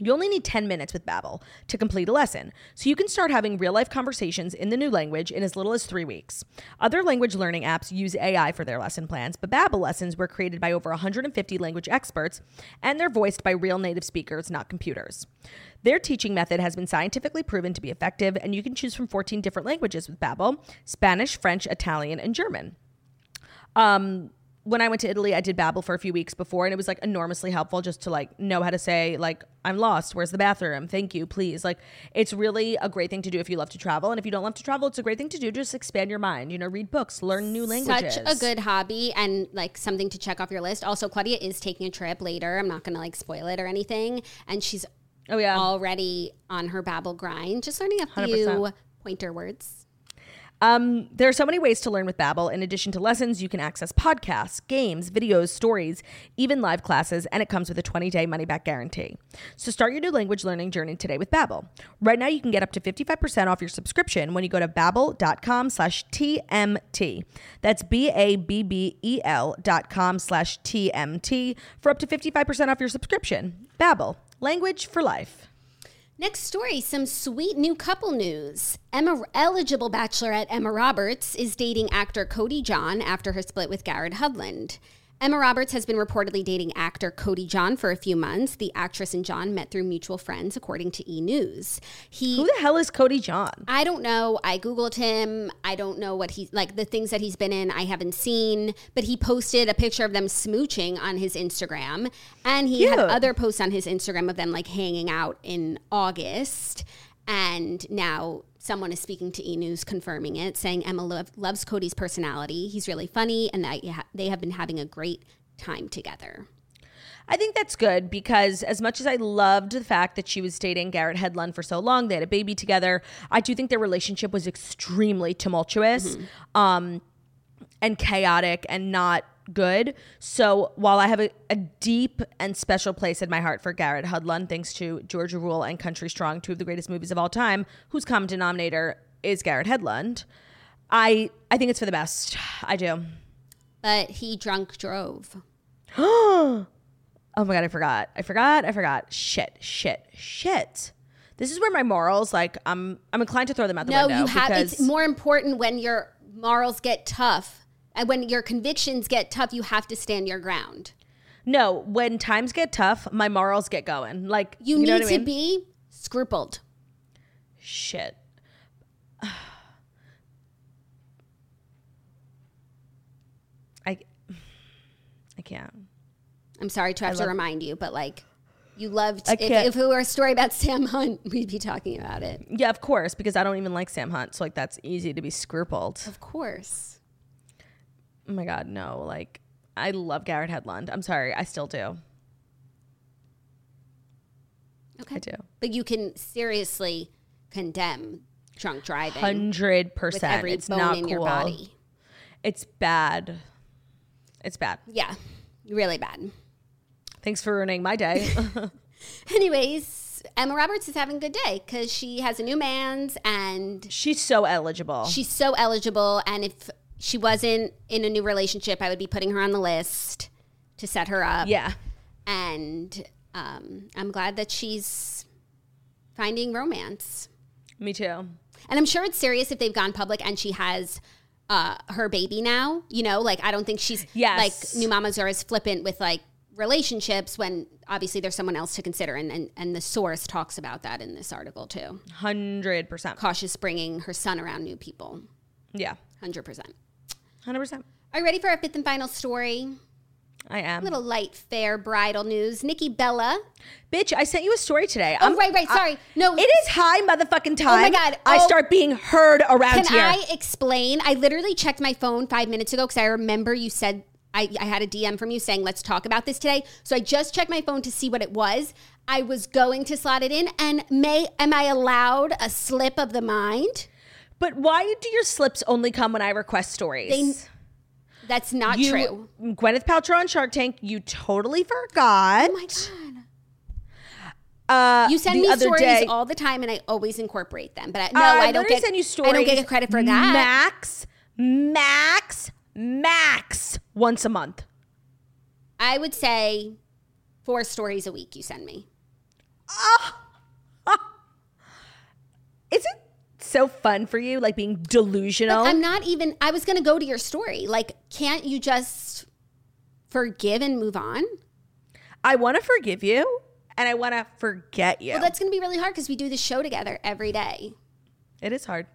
You only need 10 minutes with Babbel to complete a lesson, so you can start having real-life conversations in the new language in as little as 3 weeks. Other language learning apps use AI for their lesson plans, but Babbel lessons were created by over 150 language experts, and they're voiced by real native speakers, not computers. Their teaching method has been scientifically proven to be effective, and you can choose from 14 different languages with Babbel: Spanish, French, Italian, and German. Um, when I went to Italy, I did Babbel for a few weeks before, and it was like enormously helpful just to like know how to say like I'm lost. Where's the bathroom? Thank you, please. Like it's really a great thing to do if you love to travel, and if you don't love to travel, it's a great thing to do. Just expand your mind. You know, read books, learn new languages. Such a good hobby and like something to check off your list. Also, Claudia is taking a trip later. I'm not going to like spoil it or anything. And she's Oh yeah. already on her Babbel grind, just learning a 100%. few pointer words. Um, there are so many ways to learn with Babbel. In addition to lessons, you can access podcasts, games, videos, stories, even live classes, and it comes with a 20-day money-back guarantee. So start your new language learning journey today with Babbel. Right now, you can get up to 55% off your subscription when you go to babbel.com slash TMT. That's B-A-B-B-E-L dot com slash TMT for up to 55% off your subscription. Babbel, language for life. Next story, some sweet new couple news. Emma eligible bachelorette Emma Roberts is dating actor Cody John after her split with Garrett Hedlund. Emma Roberts has been reportedly dating actor Cody John for a few months. The actress and John met through mutual friends, according to E! News. He Who the hell is Cody John? I don't know. I Googled him. I don't know what he's like, the things that he's been in, I haven't seen. But he posted a picture of them smooching on his Instagram. And he had other posts on his Instagram of them like hanging out in August. And now someone is speaking to E! News confirming it, saying Emma lov- loves Cody's personality. He's really funny, and that they have been having a great time together. I think that's good because as much as I loved the fact that she was dating Garrett Hedlund for so long, they had a baby together. I do think their relationship was extremely tumultuous, um, and chaotic and not good. So while I have a, a deep and special place in my heart for Garrett Hedlund, thanks to Georgia Rule and Country Strong, two of the greatest movies of all time, whose common denominator is Garrett Hedlund, I I think it's for the best. I do. But he drunk drove. Oh my god, I forgot. I forgot. I forgot. Shit, shit, shit. This is where my morals, like, I'm, I'm inclined to throw them out the No, window. you have. It's more important when your morals get tough, when your convictions get tough. You have to stand your ground. No, when times get tough, my morals get going. Like, You, you, need know what I to mean? be scrupled. Shit. I, I can't. I'm sorry to have to remind you, but like, you loved. If, if it were a story about Sam Hunt, we'd be talking about it. Yeah, of course, because I don't even like Sam Hunt. So, like, that's easy to be scrupled. Of course. Oh my God, no. Like, I love Garrett Hedlund. I'm sorry. I still do. Okay. I do. But you can seriously condemn drunk driving 100%. It's not cool. It's bad. It's bad. Yeah, really bad. Thanks for ruining my day. Anyways, Emma Roberts is having a good day because she has a new man's and She's so eligible. she's so eligible. And if she wasn't in a new relationship, I would be putting her on the list to set her up. yeah. And um, I'm glad that she's finding romance. Me too. And I'm sure it's serious if they've gone public and she has uh, her baby now. You know, like I don't think she's Yes. like new mamas are as flippant with like relationships when obviously there's someone else to consider. And, and, and the source talks about that in this article too. Hundred percent. Cautious bringing her son around new people. Yeah. 100%. Hundred percent. Are you ready for our fifth and final story? I am. Little light fair bridal news. Nikki Bella. Bitch, I sent you a story today. Oh, right, right. Sorry. no. It is high motherfucking time. Oh, my God. I Oh. start being heard around Can here. Can I explain? I literally checked my phone five minutes ago because I remember you said I, I had a DM from you saying, let's talk about this today. So I just checked my phone to see what it was. I was going to slot it in. And may am I allowed a slip of the mind? But why do your slips only come when I request stories? They- That's not you, true. Gwyneth Paltrow on Shark Tank, you totally forgot. Oh my God. Uh, You send me stories day- all the time and I always incorporate them. But I, no, Uh, I don't get send you stories. I don't get credit for that. Max, max, max once a month. I would say four stories a week you send me. Is it so fun for you, like being delusional? I'm not even I was gonna go to your story. Like, can't you just forgive and move on? I want to forgive you, and I want to forget you. Well, that's gonna be really hard because we do the show together every day. it is hard.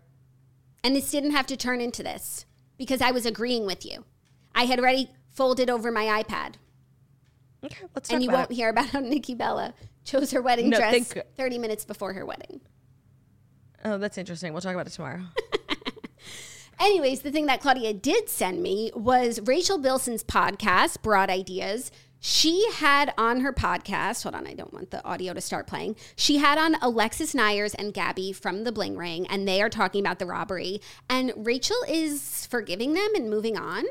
And this didn't have to turn into this because I was agreeing with you. I had already folded over my iPad. Okay, let's And you won't it. hear about how Nikki Bella chose her wedding No, dress 30 minutes before her wedding. Oh, that's interesting. We'll talk about it tomorrow. Anyways, the thing that Claudia did send me was Rachel Bilson's podcast, Broad Ideas. She had on her podcast, hold on, I don't want the audio to start playing. She had on Alexis Neiers and Gabby from the Bling Ring, and they are talking about the robbery. And Rachel is forgiving them and moving on.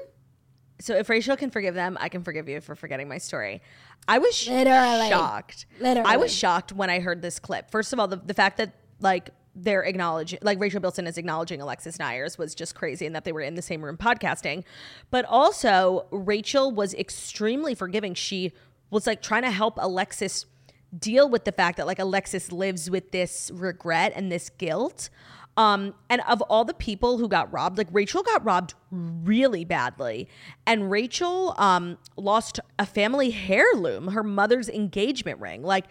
So if Rachel can forgive them, I can forgive you for forgetting my story. I was Literally. shocked. Literally. I was shocked when I heard this clip. First of all, the, the fact that like they're acknowledging, like Rachel Bilson is acknowledging Alexis Neiers was just crazy, and that they were in the same room podcasting. But also, Rachel was extremely forgiving. She was like trying to help Alexis deal with the fact that like Alexis lives with this regret and this guilt. Um, and of all the people who got robbed, like Rachel got robbed really badly. And Rachel um lost a family heirloom, her mother's engagement ring. Like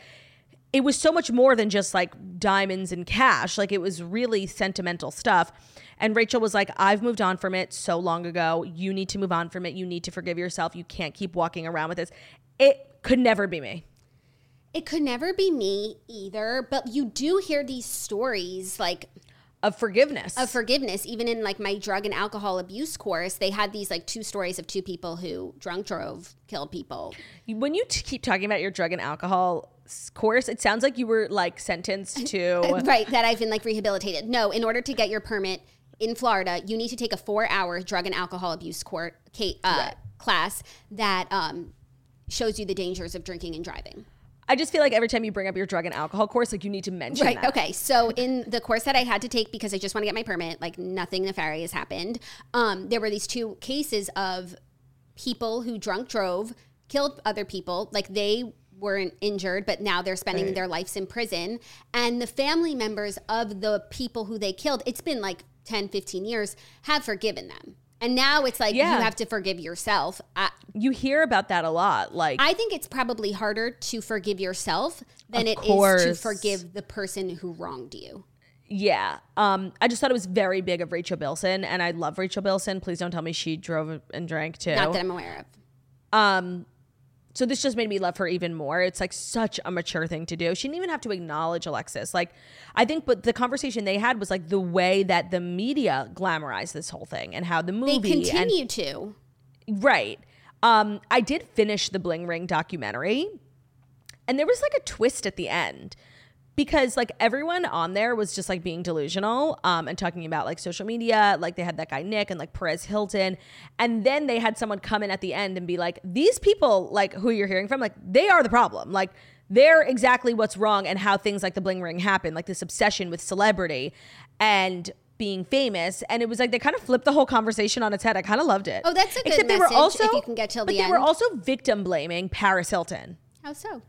it was so much more than just like diamonds and cash. Like it was really sentimental stuff. And Rachel was like, I've moved on from it so long ago. You need to move on from it. You need to forgive yourself. You can't keep walking around with this. It could never be me. It could never be me either, but you do hear these stories like Of forgiveness. of forgiveness even in like my drug and alcohol abuse course they had these like two stories of two people who drunk drove killed people when you t- keep talking about your drug and alcohol course, it sounds like you were like sentenced to. right that i've been like rehabilitated no in order to get your permit in florida you need to take a four hour drug and alcohol abuse court uh, class that um, shows you the dangers of drinking and driving I just feel like every time you bring up your drug and alcohol course, like you need to mention Right. that. Okay. So in the course that I had to take because I just want to get my permit, like nothing nefarious happened. Um, there were these two cases of people who drunk drove, killed other people. Like they weren't injured, but now they're spending their lives in prison. And the family members of the people who they killed, it's been like 10, 15 years, have forgiven them. And now it's like Yeah. you have to forgive yourself. I, You hear about that a lot. Like, I think it's probably harder to forgive yourself than it is to forgive the person who wronged you. yeah. Um, I just thought it was very big of Rachel Bilson, and I love Rachel Bilson. Please don't tell me she drove and drank too. Not that I'm aware of. Um, so this just made me love her even more. It's like such a mature thing to do. She didn't even have to acknowledge Alexis. Like, I think, but the conversation they had was like the way that the media glamorized this whole thing and how the They movie and continue to. Right. Um, I did finish the Bling Ring documentary, and there was like a twist at the end because like everyone on there was just like being delusional um, and talking about like social media. Like they had that guy Nick and like Perez Hilton, and then they had someone come in at the end and be like, "These people, like who you're hearing from, like they are the problem. Like." They're exactly what's wrong and how things like the bling ring happen, like this obsession with celebrity and being famous. And it was like they kind of flipped the whole conversation on its head. I kind of loved it. Oh, that's a good Except they were also, if you can get till but the they were also victim blaming Paris Hilton. How so?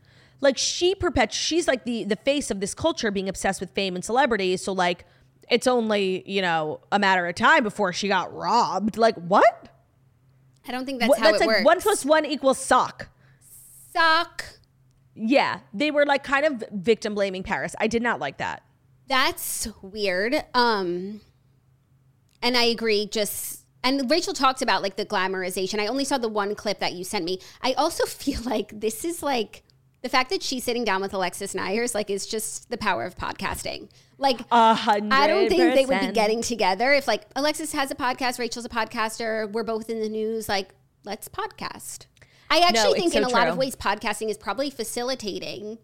Like she perpet, she's like the the face of this culture, being obsessed with fame and celebrity. So like, it's only you know a matter of time before she got robbed. Like what? I don't think that's What- how that's it like works. one plus one equals sock. sock. Yeah, they were like kind of victim blaming Paris. I did not like that. That's weird. Um, and I agree. Just And Rachel talked about like the glamorization. I only saw the one clip that you sent me. I also feel like this is like the fact that she's sitting down with Alexis Neiers, like, is just the power of podcasting. Like, I don't think they would be getting together if like Alexis has a podcast, Rachel's a podcaster, we're both in the news. Like, let's podcast. I actually it's think so in a lot of ways, podcasting is probably facilitating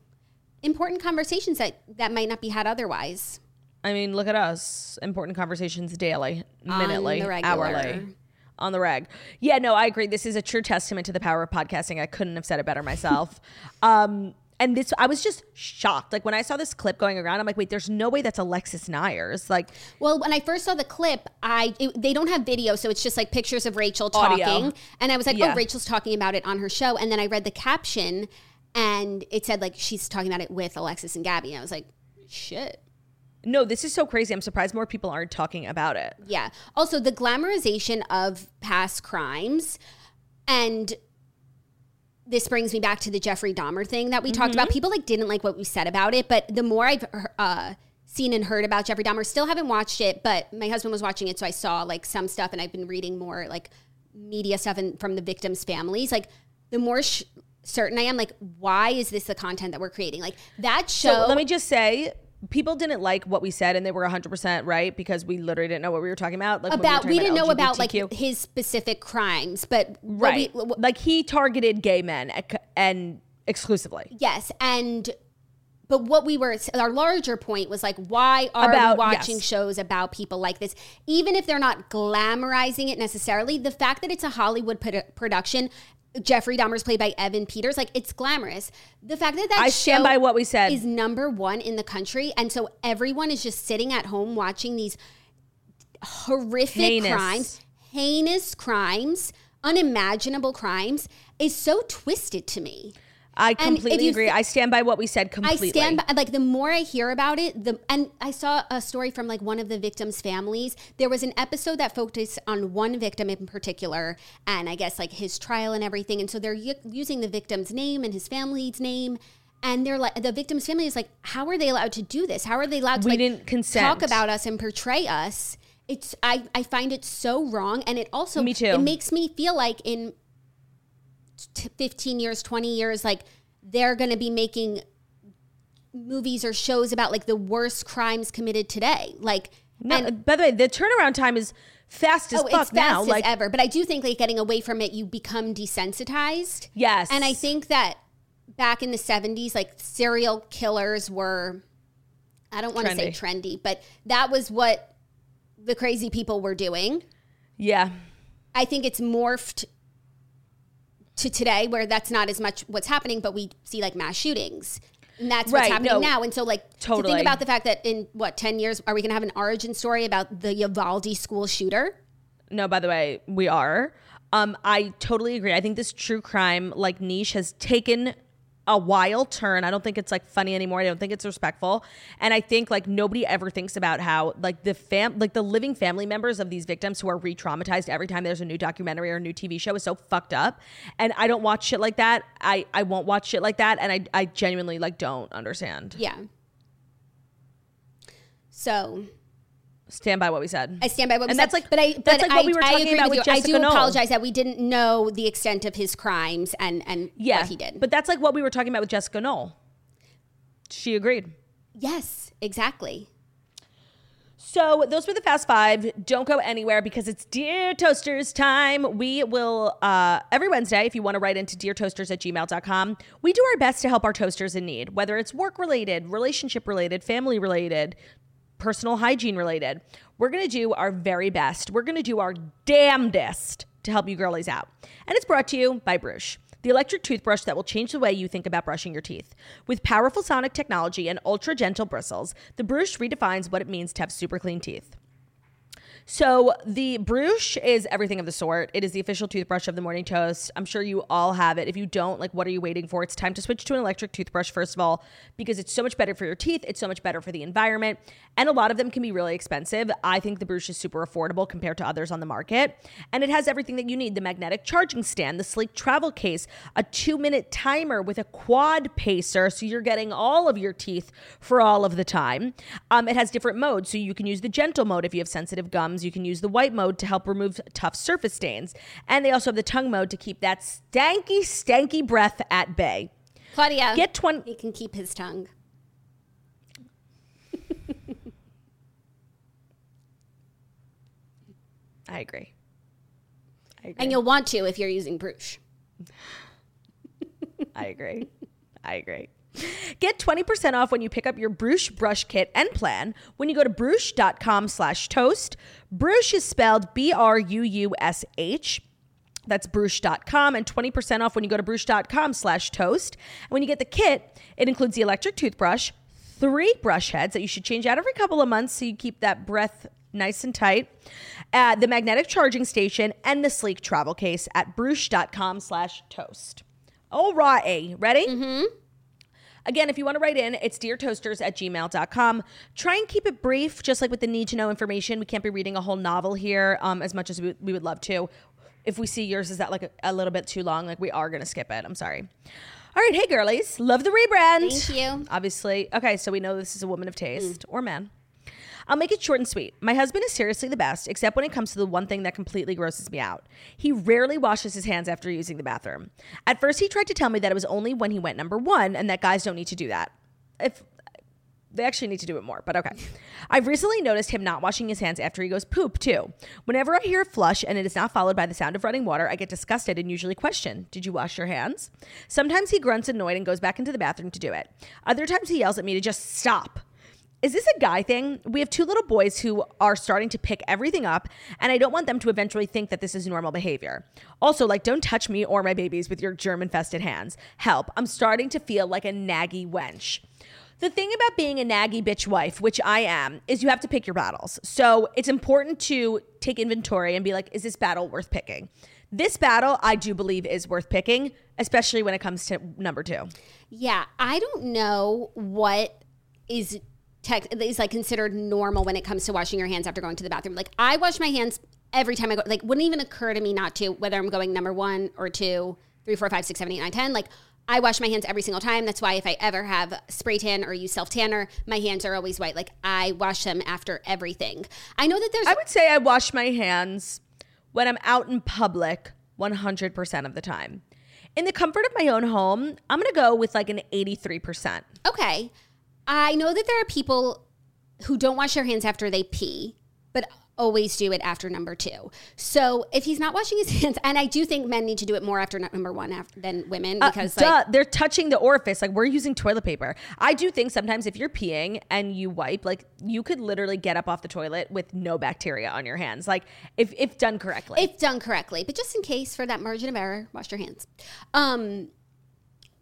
important conversations that that might not be had otherwise. I mean, look at us. Important conversations daily, minutely, hourly. On the reg. Yeah, no, I agree. This is a true testament to the power of podcasting. I couldn't have said it better myself. um, and this, I was just shocked. Like when I saw this clip going around, I'm like, wait, there's no way that's Alexis Neiers. Like, Well, when I first saw the clip, I it, they don't have video, so it's just like pictures of Rachel Audio. talking, and I was like, Yeah. "Oh, Rachel's talking about it on her show." And then I read the caption, and it said like she's talking about it with Alexis and Gabby. And I was like, "Shit." No, this is so crazy. I'm surprised more people aren't talking about it. Yeah. Also, the glamorization of past crimes, and this brings me back to the Jeffrey Dahmer thing that we talked Mm-hmm. about. People like didn't like what we said about it, but the more I've uh, seen and heard about Jeffrey Dahmer, still haven't watched it. But my husband was watching it, so I saw like some stuff, and I've been reading more like media stuff and from the victims' families. Like the more sh- certain I am, like why is this the content that we're creating? Like that show. So let me just say, people didn't like what we said, and they were 100% right because we literally didn't know what we were talking about. Like about were we didn't know about like his specific crimes, but right. we- like he targeted gay men and exclusively. Yes, and but what we were our larger point was like, why are About- we watching yes. shows about people like this? Even if they're not glamorizing it necessarily, the fact that it's a Hollywood produ- production. Jeffrey Dahmer's played by Evan Peters. Like it's glamorous. The fact that that I stand by what we said. is number one in the country, and so everyone is just sitting at home watching these horrific Heinous. crimes, heinous crimes, unimaginable crimes, is so twisted to me. I completely agree. th- I stand by what we said completely. I stand by like the more I hear about it, the and I saw a story from like one of the victims' families. There was an episode that focused on one victim in particular, and I guess like his trial and everything. And so they're u- using the victim's name and his family's name. And they're like, the victim's family is like, how are they allowed to do this? How are they allowed to We like, didn't consent. talk about us and portray us? It's I I find it so wrong, and it also Me too. It makes me feel like in t- 15 years, 20 years, like they're going to be making movies or shows about like the worst crimes committed today. Like, No, and by the way, the turnaround time is fast as oh, fuck it's fast now. as Like, ever. But I do think like getting away from it, you become desensitized. yes. And I think that back in the 70s, like serial killers were, I don't want to say trendy, but that was what the crazy people were doing. yeah. I think it's morphed to today where that's not as much what's happening, but we see like mass shootings. And that's what's happening no, now. And so like to think about the fact that in what, 10 years, are we gonna have an origin story about the Uvalde school shooter? No, by the way, we are. Um, I totally agree. I think this true crime like niche has taken a wild turn. I don't think it's like funny anymore. I don't think it's respectful. And I think like nobody ever thinks about how like the fam like the living family members of these victims who are re-traumatized every time there's a new documentary or a new TV show is so fucked up. And I don't watch shit like that. I I won't watch shit like that. And I I genuinely like don't understand. Yeah. So Stand by what we said. I stand by what we And said. that's like- but I, that's but like what I, we were talking about with with. I do Knoll. apologize that we didn't know the extent of his crimes and and yeah, what he did. But that's like what we were talking about with Jessica Knoll. She agreed. yes, exactly. So those were the fast five. Don't go anywhere because it's Dear Toasters time. We will, uh, every Wednesday, if you want to write into deartoasters at gmail.com, we do our best to help our toasters in need, whether it's work related, relationship related, family related, personal hygiene related. We're going to do our very best. We're going to do our damnedest to help you girlies out. And it's brought to you by Bruush, the electric toothbrush that will change the way you think about brushing your teeth. With powerful sonic technology and ultra gentle bristles, the Bruush redefines what it means to have super clean teeth. So the Bruush is everything of the sort. It is the official toothbrush of the Morning Toast. I'm sure you all have it. If you don't, like, what are you waiting for? It's time to switch to an electric toothbrush first of all, because it's so much better for your teeth. It's so much better for the environment, and a lot of them can be really expensive. I think the Bruush is super affordable compared to others on the market, and it has everything that you need: the magnetic charging stand, the sleek travel case, a two-minute timer with a quad pacer, so you're getting all of your teeth for all of the time. Um, it has different modes, so you can use the gentle mode if you have sensitive gums you can use the white mode to help remove tough surface stains. And they also have the tongue mode to keep that stanky, stanky breath at bay. Claudia, Get 20. he can keep his tongue. I agree. I agree. And you'll want to if you're using Bruush. I agree. I agree. Get 20% off when you pick up your Bruush brush kit and plan when you go to bruush.com slash toast. Bruush is spelled B-R-U-U-S-H. That's bruush.com and 20% off when you go to bruush.com slash toast. And when you get the kit, it includes the electric toothbrush, three brush heads that you should change out every couple of months so you keep that breath nice and tight, uh, the magnetic charging station, and the sleek travel case at bruush.com slash toast. All right, ready? Mm-hmm. Again, if you want to write in, it's deartoasters at gmail.com. Try and keep it brief, just like with the need to know information. We can't be reading a whole novel here um, as much as we, we would love to. If we see yours is that like a, a little bit too long, like we are going to skip it. I'm sorry. All right, hey girlies, love the rebrand. Thank you. Obviously, okay, so we know this is a woman of taste or man. I'll make it short and sweet. My husband is seriously the best, except when it comes to the one thing that completely grosses me out. He rarely washes his hands after using the bathroom. At first, he tried to tell me that it was only when he went number one and that guys don't need to do that. If they actually need to do it more, but okay. I've recently noticed him not washing his hands after he goes poop, too. Whenever I hear a flush and it is not followed by the sound of running water, I get disgusted and usually question, Did you wash your hands? Sometimes he grunts annoyed and goes back into the bathroom to do it. Other times he yells at me to just stop. Is this a guy thing? We have two little boys who are starting to pick everything up, and I don't want them to eventually think that this is normal behavior. Also, like, don't touch me or my babies with your germ infested hands. Help. I'm starting to feel like a naggy wench. The thing about being a naggy bitch wife, which I am, is you have to pick your battles. So it's important to take inventory and be like, is this battle worth picking? This battle, I do believe, is worth picking, especially when it comes to number two. Yeah, I don't know what is tech is like considered normal when it comes to washing your hands after going to the bathroom. Like I wash my hands every time I go. Like wouldn't even occur to me not to, whether I'm going number one or two, three, four, five, six, seven, eight, nine, ten. Like I wash my hands every single time. That's why if I ever have spray tan or use self tanner, my hands are always white. Like I wash them after everything. I know that there's. I would say I wash my hands when I'm out in public 100% of the time. In the comfort of my own home, I'm to go with like an 83%. Okay. I know that there are people who don't wash their hands after they pee, but always do it after number two. So if he's not washing his hands, and I do think men need to do it more after number one after, than women because Uh, like, they're touching the orifice. Like we're using toilet paper. I do think sometimes if you're peeing and you wipe, like you could literally get up off the toilet with no bacteria on your hands. Like if if done correctly. if done correctly, but just in case for that margin of error, wash your hands. Um,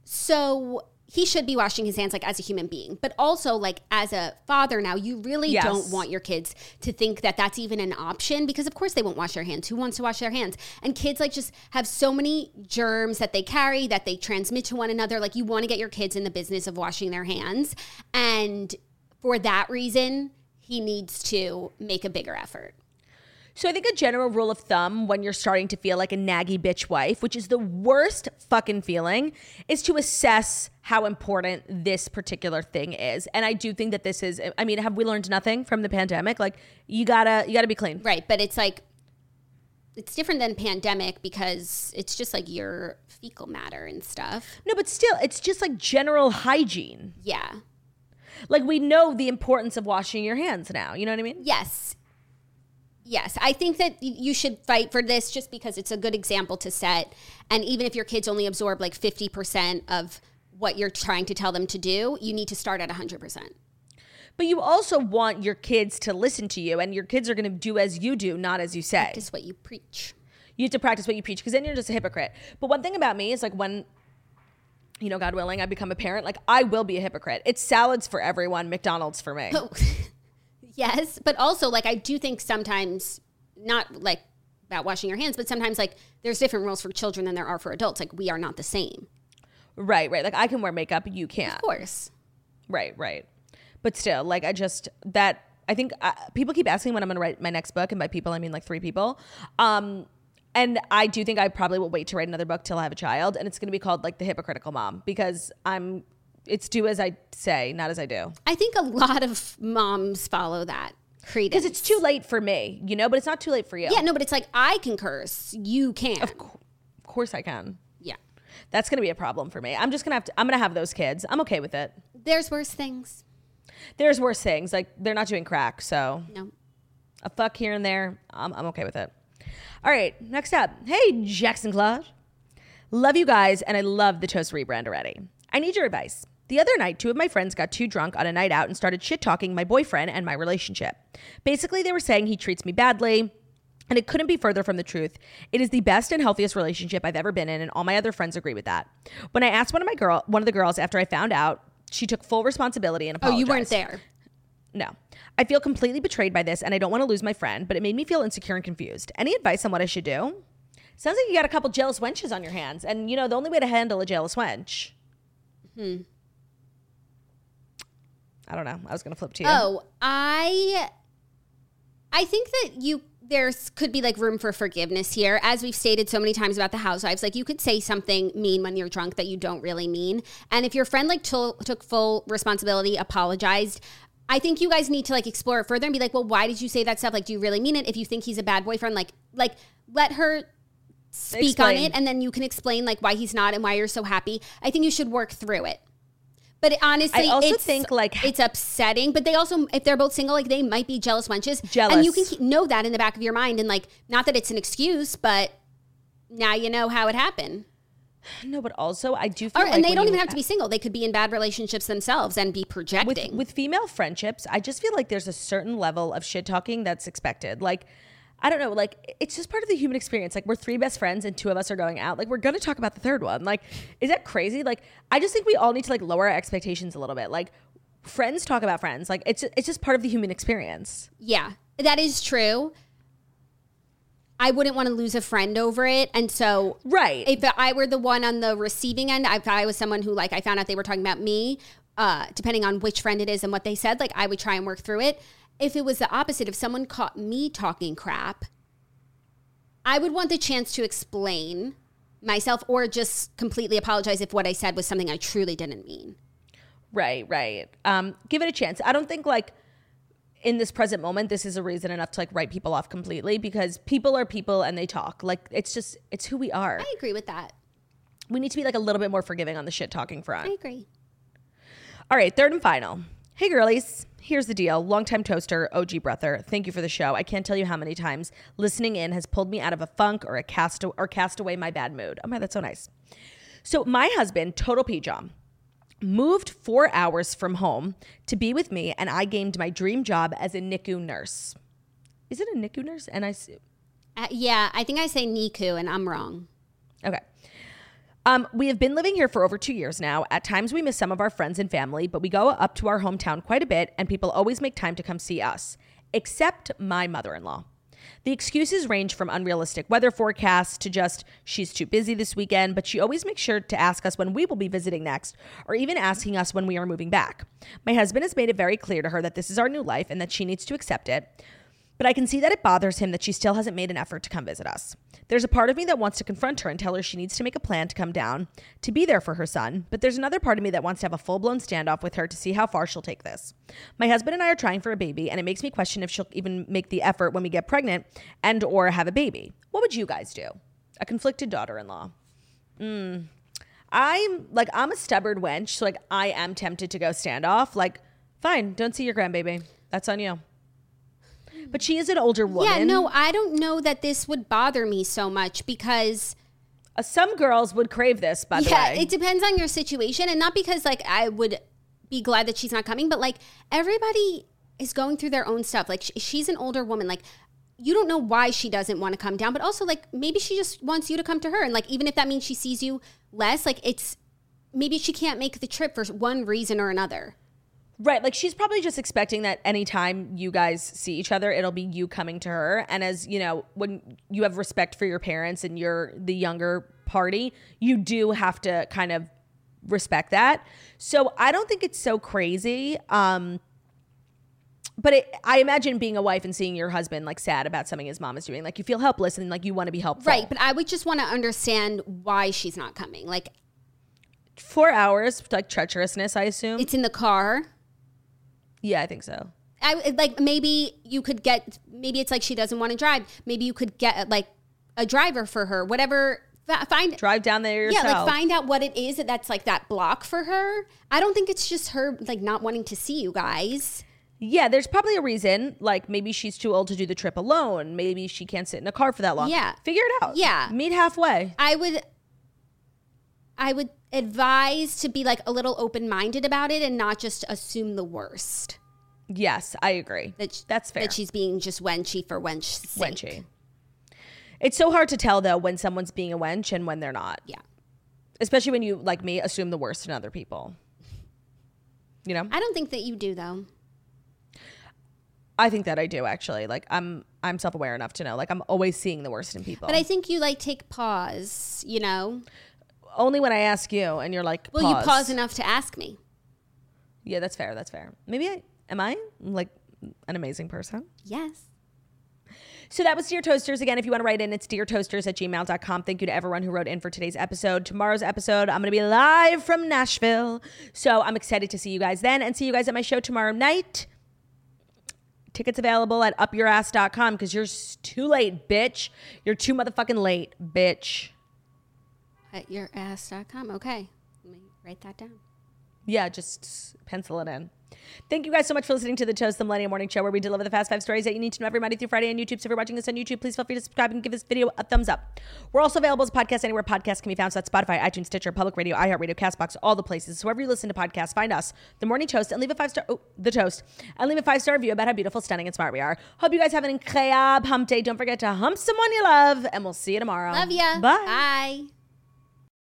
so he should be washing his hands like as a human being, but also like as a father now, you really Yes. don't want your kids to think that that's even an option because of course they won't wash their hands. Who wants to wash their hands? And kids like just have so many germs that they carry that they transmit to one another. Like you want to get your kids in the business of washing their hands. And for that reason, he needs to make a bigger effort. So I think a general rule of thumb when you're starting to feel like a naggy bitch wife, which is the worst fucking feeling, is to assess how important this particular thing is. And I do think that this is I mean, have we learned nothing from the pandemic? Like you got to you got to be clean. Right, but it's like it's different than pandemic because it's just like your fecal matter and stuff. No, but still it's just like general hygiene. Yeah. Like we know the importance of washing your hands now. You know what I mean? Yes. Yes, I think that you should fight for this just because it's a good example to set. And even if your kids only absorb like 50% of what you're trying to tell them to do, you need to start at 100%. But you also want your kids to listen to you and your kids are going to do as you do, not as you say. Just what you preach. You have to practice what you preach because then you're just a hypocrite. But one thing about me is like when, you know, God willing, I become a parent, like I will be a hypocrite. It's salads for everyone, McDonald's for me. Oh. Yes, but also like I do think sometimes not like about washing your hands, but sometimes like there's different rules for children than there are for adults. Like we are not the same. Right, right. Like I can wear makeup, you can't. Of course. Right, right. But still, like I just that I think uh, people keep asking when I'm going to write my next book, and by people I mean like three people. Um, and I do think I probably will wait to write another book till I have a child, and it's going to be called like the hypocritical mom because I'm. It's do as I say, not as I do. I think a lot of moms follow that. creed Because it's too late for me, you know, but it's not too late for you. Yeah, no, but it's like I can curse. You can't. Of, co- of course I can. yeah. That's going to be a problem for me. I'm just going to have to, I'm to have those kids. I'm okay with it. There's worse things. There's worse things. Like they're not doing crack. So No. a fuck here and there. I'm, I'm okay with it. All right. Next up. Hey, Jackson Claude. Love you guys. And I love the Toast rebrand already. I need your advice. The other night, two of my friends got too drunk on a night out and started shit talking my boyfriend and my relationship. Basically, they were saying he treats me badly, and it couldn't be further from the truth. It is the best and healthiest relationship I've ever been in, and all my other friends agree with that. When I asked one of my girl, one of the girls after I found out, she took full responsibility and apologized. Oh, you weren't there. No. I feel completely betrayed by this, and I don't want to lose my friend, but it made me feel insecure and confused. Any advice on what I should do? Sounds like you got a couple jealous wenches on your hands, and you know the only way to handle a jealous wench. Hmm. I don't know. I was gonna flip to you. Oh, I I think that you there's could be like room for forgiveness here. As we've stated so many times about the housewives, like you could say something mean when you're drunk that you don't really mean. And if your friend like to- took full responsibility, apologized, I think you guys need to like explore it further and be like, well, why did you say that stuff? Like, do you really mean it? If you think he's a bad boyfriend, like like let her speak on it and then you can explain like why he's not and why you're so happy. I think you should work through it. But honestly, I also it's, think, like- it's upsetting. But they also, if they're both single, like they might be jealous wenches, Jealous, and you can know that in the back of your mind. And like, not that it's an excuse, but now you know how it happened. No, but also I do feel Or, like and they don't even have to be single; they could be in bad relationships themselves and be with projecting. with female friendships. I just feel like there's a certain level of shit talking that's expected. Like. I don't know, like it's just part of the human experience. Like we're three best friends and two of us are going out. Like we're gonna talk about the third one. Like, is that crazy? Like, I just think we all need to like lower our expectations a little bit. Like, friends talk about friends. Like it's it's just part of the human experience. yeah, that is true. I wouldn't want to lose a friend over it, and so Right. if I were the one on the receiving end, if I was someone who like I found out they were talking about me, uh, depending on which friend it is and what they said, like I would try and work through it. If it was the opposite, if someone caught me talking crap, I would want the chance to explain myself or just completely apologize if what I said was something I truly didn't mean. Right, right. Um, give it a chance. I don't think like in this present moment this is a reason enough to like write people off completely because people are people and they talk. Like it's just it's who we are. I agree with that. We need to be like a little bit more forgiving on the shit talking front. I agree. All right, third and final. Hey girlies, here's the deal. Longtime toaster, OG brother. Thank you for the show. I can't tell you how many times listening in has pulled me out of a funk or a cast or cast away my bad mood. Oh my, that's so nice. So my husband, total P Jom, moved four hours from home to be with me, and I gained my dream job as a NICU nurse. Is it a NICU nurse? And I Uh, yeah, I think I say NICU, and I'm wrong. Okay. Um, we have been living here for over two years now. At times, we miss some of our friends and family, but we go up to our hometown quite a bit, and people always make time to come see us, except my mother in law. The excuses range from unrealistic weather forecasts to just she's too busy this weekend, but she always makes sure to ask us when we will be visiting next, or even asking us when we are moving back. My husband has made it very clear to her that this is our new life and that she needs to accept it. But I can see that it bothers him that she still hasn't made an effort to come visit us. There's a part of me that wants to confront her and tell her she needs to make a plan to come down, to be there for her son, but there's another part of me that wants to have a full blown standoff with her to see how far she'll take this. My husband and I are trying for a baby, and it makes me question if she'll even make the effort when we get pregnant and or have a baby. What would you guys do? A conflicted daughter-in-law. Hmm. I'm like I'm a stubborn wench, so like I am tempted to go standoff. Like, fine, don't see your grandbaby. That's on you. But she is an older woman. Yeah, no, I don't know that this would bother me so much because Uh, some girls would crave this, by the yeah, way. it depends on your situation and not because like I would be glad that she's not coming, but like everybody is going through their own stuff. Like sh- she's an older woman, like you don't know why she doesn't want to come down, but also like maybe she just wants you to come to her and like even if that means she sees you less, like it's maybe she can't make the trip for one reason or another. Right. Like she's probably just expecting that anytime you guys see each other, it'll be you coming to her. And as you know, when you have respect for your parents and you're the younger party, you do have to kind of respect that. So I don't think it's so crazy. Um, but it, I imagine being a wife and seeing your husband like sad about something his mom is doing, like you feel helpless and like you want to be helpful. Right, but I would just want to understand why she's not coming. Like Four hours, like treacherousness, I assume. it's in the car. Yeah, I think so. I like maybe you could get maybe it's like she doesn't want to drive. Maybe you could get like a driver for her. Whatever. fi- Find Drive down there yourself. yeah, like find out what it is that that's like that block for her. I don't think it's just her like not wanting to see you guys. Yeah, there's probably a reason. Like maybe she's too old to do the trip alone. Maybe she can't sit in a car for that long. Yeah. Figure it out. Yeah. Meet halfway. I would I would advise to be like a little open-minded about it and not just assume the worst. Yes, I agree. That sh- That's fair. That she's being just wenchy for wench's sake. Wenchy. It's so hard to tell though when someone's being a wench and when they're not. Yeah. Especially when you, like me, assume the worst in other people. You know? I don't think that you do though. I think that I do actually. Like I'm I'm self-aware enough to know like I'm always seeing the worst in people. But I think you like take pause, you know? Only when I ask you and you're like Well, you pause enough to ask me. Yeah, that's fair. That's fair. Maybe I am I like an amazing person? Yes. So that was Dear Toasters. Again, if you want to write in, it's deartoasters at gmail.com. Thank you to everyone who wrote in for today's episode. Tomorrow's episode, I'm going to be live from Nashville. So I'm excited to see you guys then and see you guys at my show tomorrow night. Tickets available at upyourass.com because you're too late, bitch. You're too motherfucking late, bitch. At yourass.com. Okay. Let me write that down. Yeah, just pencil it in. Thank you guys so much for listening to the Toast the Millennium Morning Show, where we deliver the fast five stories that you need to know every Monday through Friday on YouTube. So if you're watching this on YouTube, please feel free to subscribe and give this video a thumbs up. We're also available as a podcast anywhere podcasts can be found. So that's Spotify, iTunes, Stitcher, Public Radio, iHeartRadio, Castbox, all the places. So wherever you listen to podcasts, find us, The Morning Toast, and leave a five star, oh, The Toast, and leave a five star review about how beautiful, stunning, and smart we are. Hope you guys have an incredible hump day. Don't forget to hump someone you love, and we'll see you tomorrow. Love ya. Bye. Bye.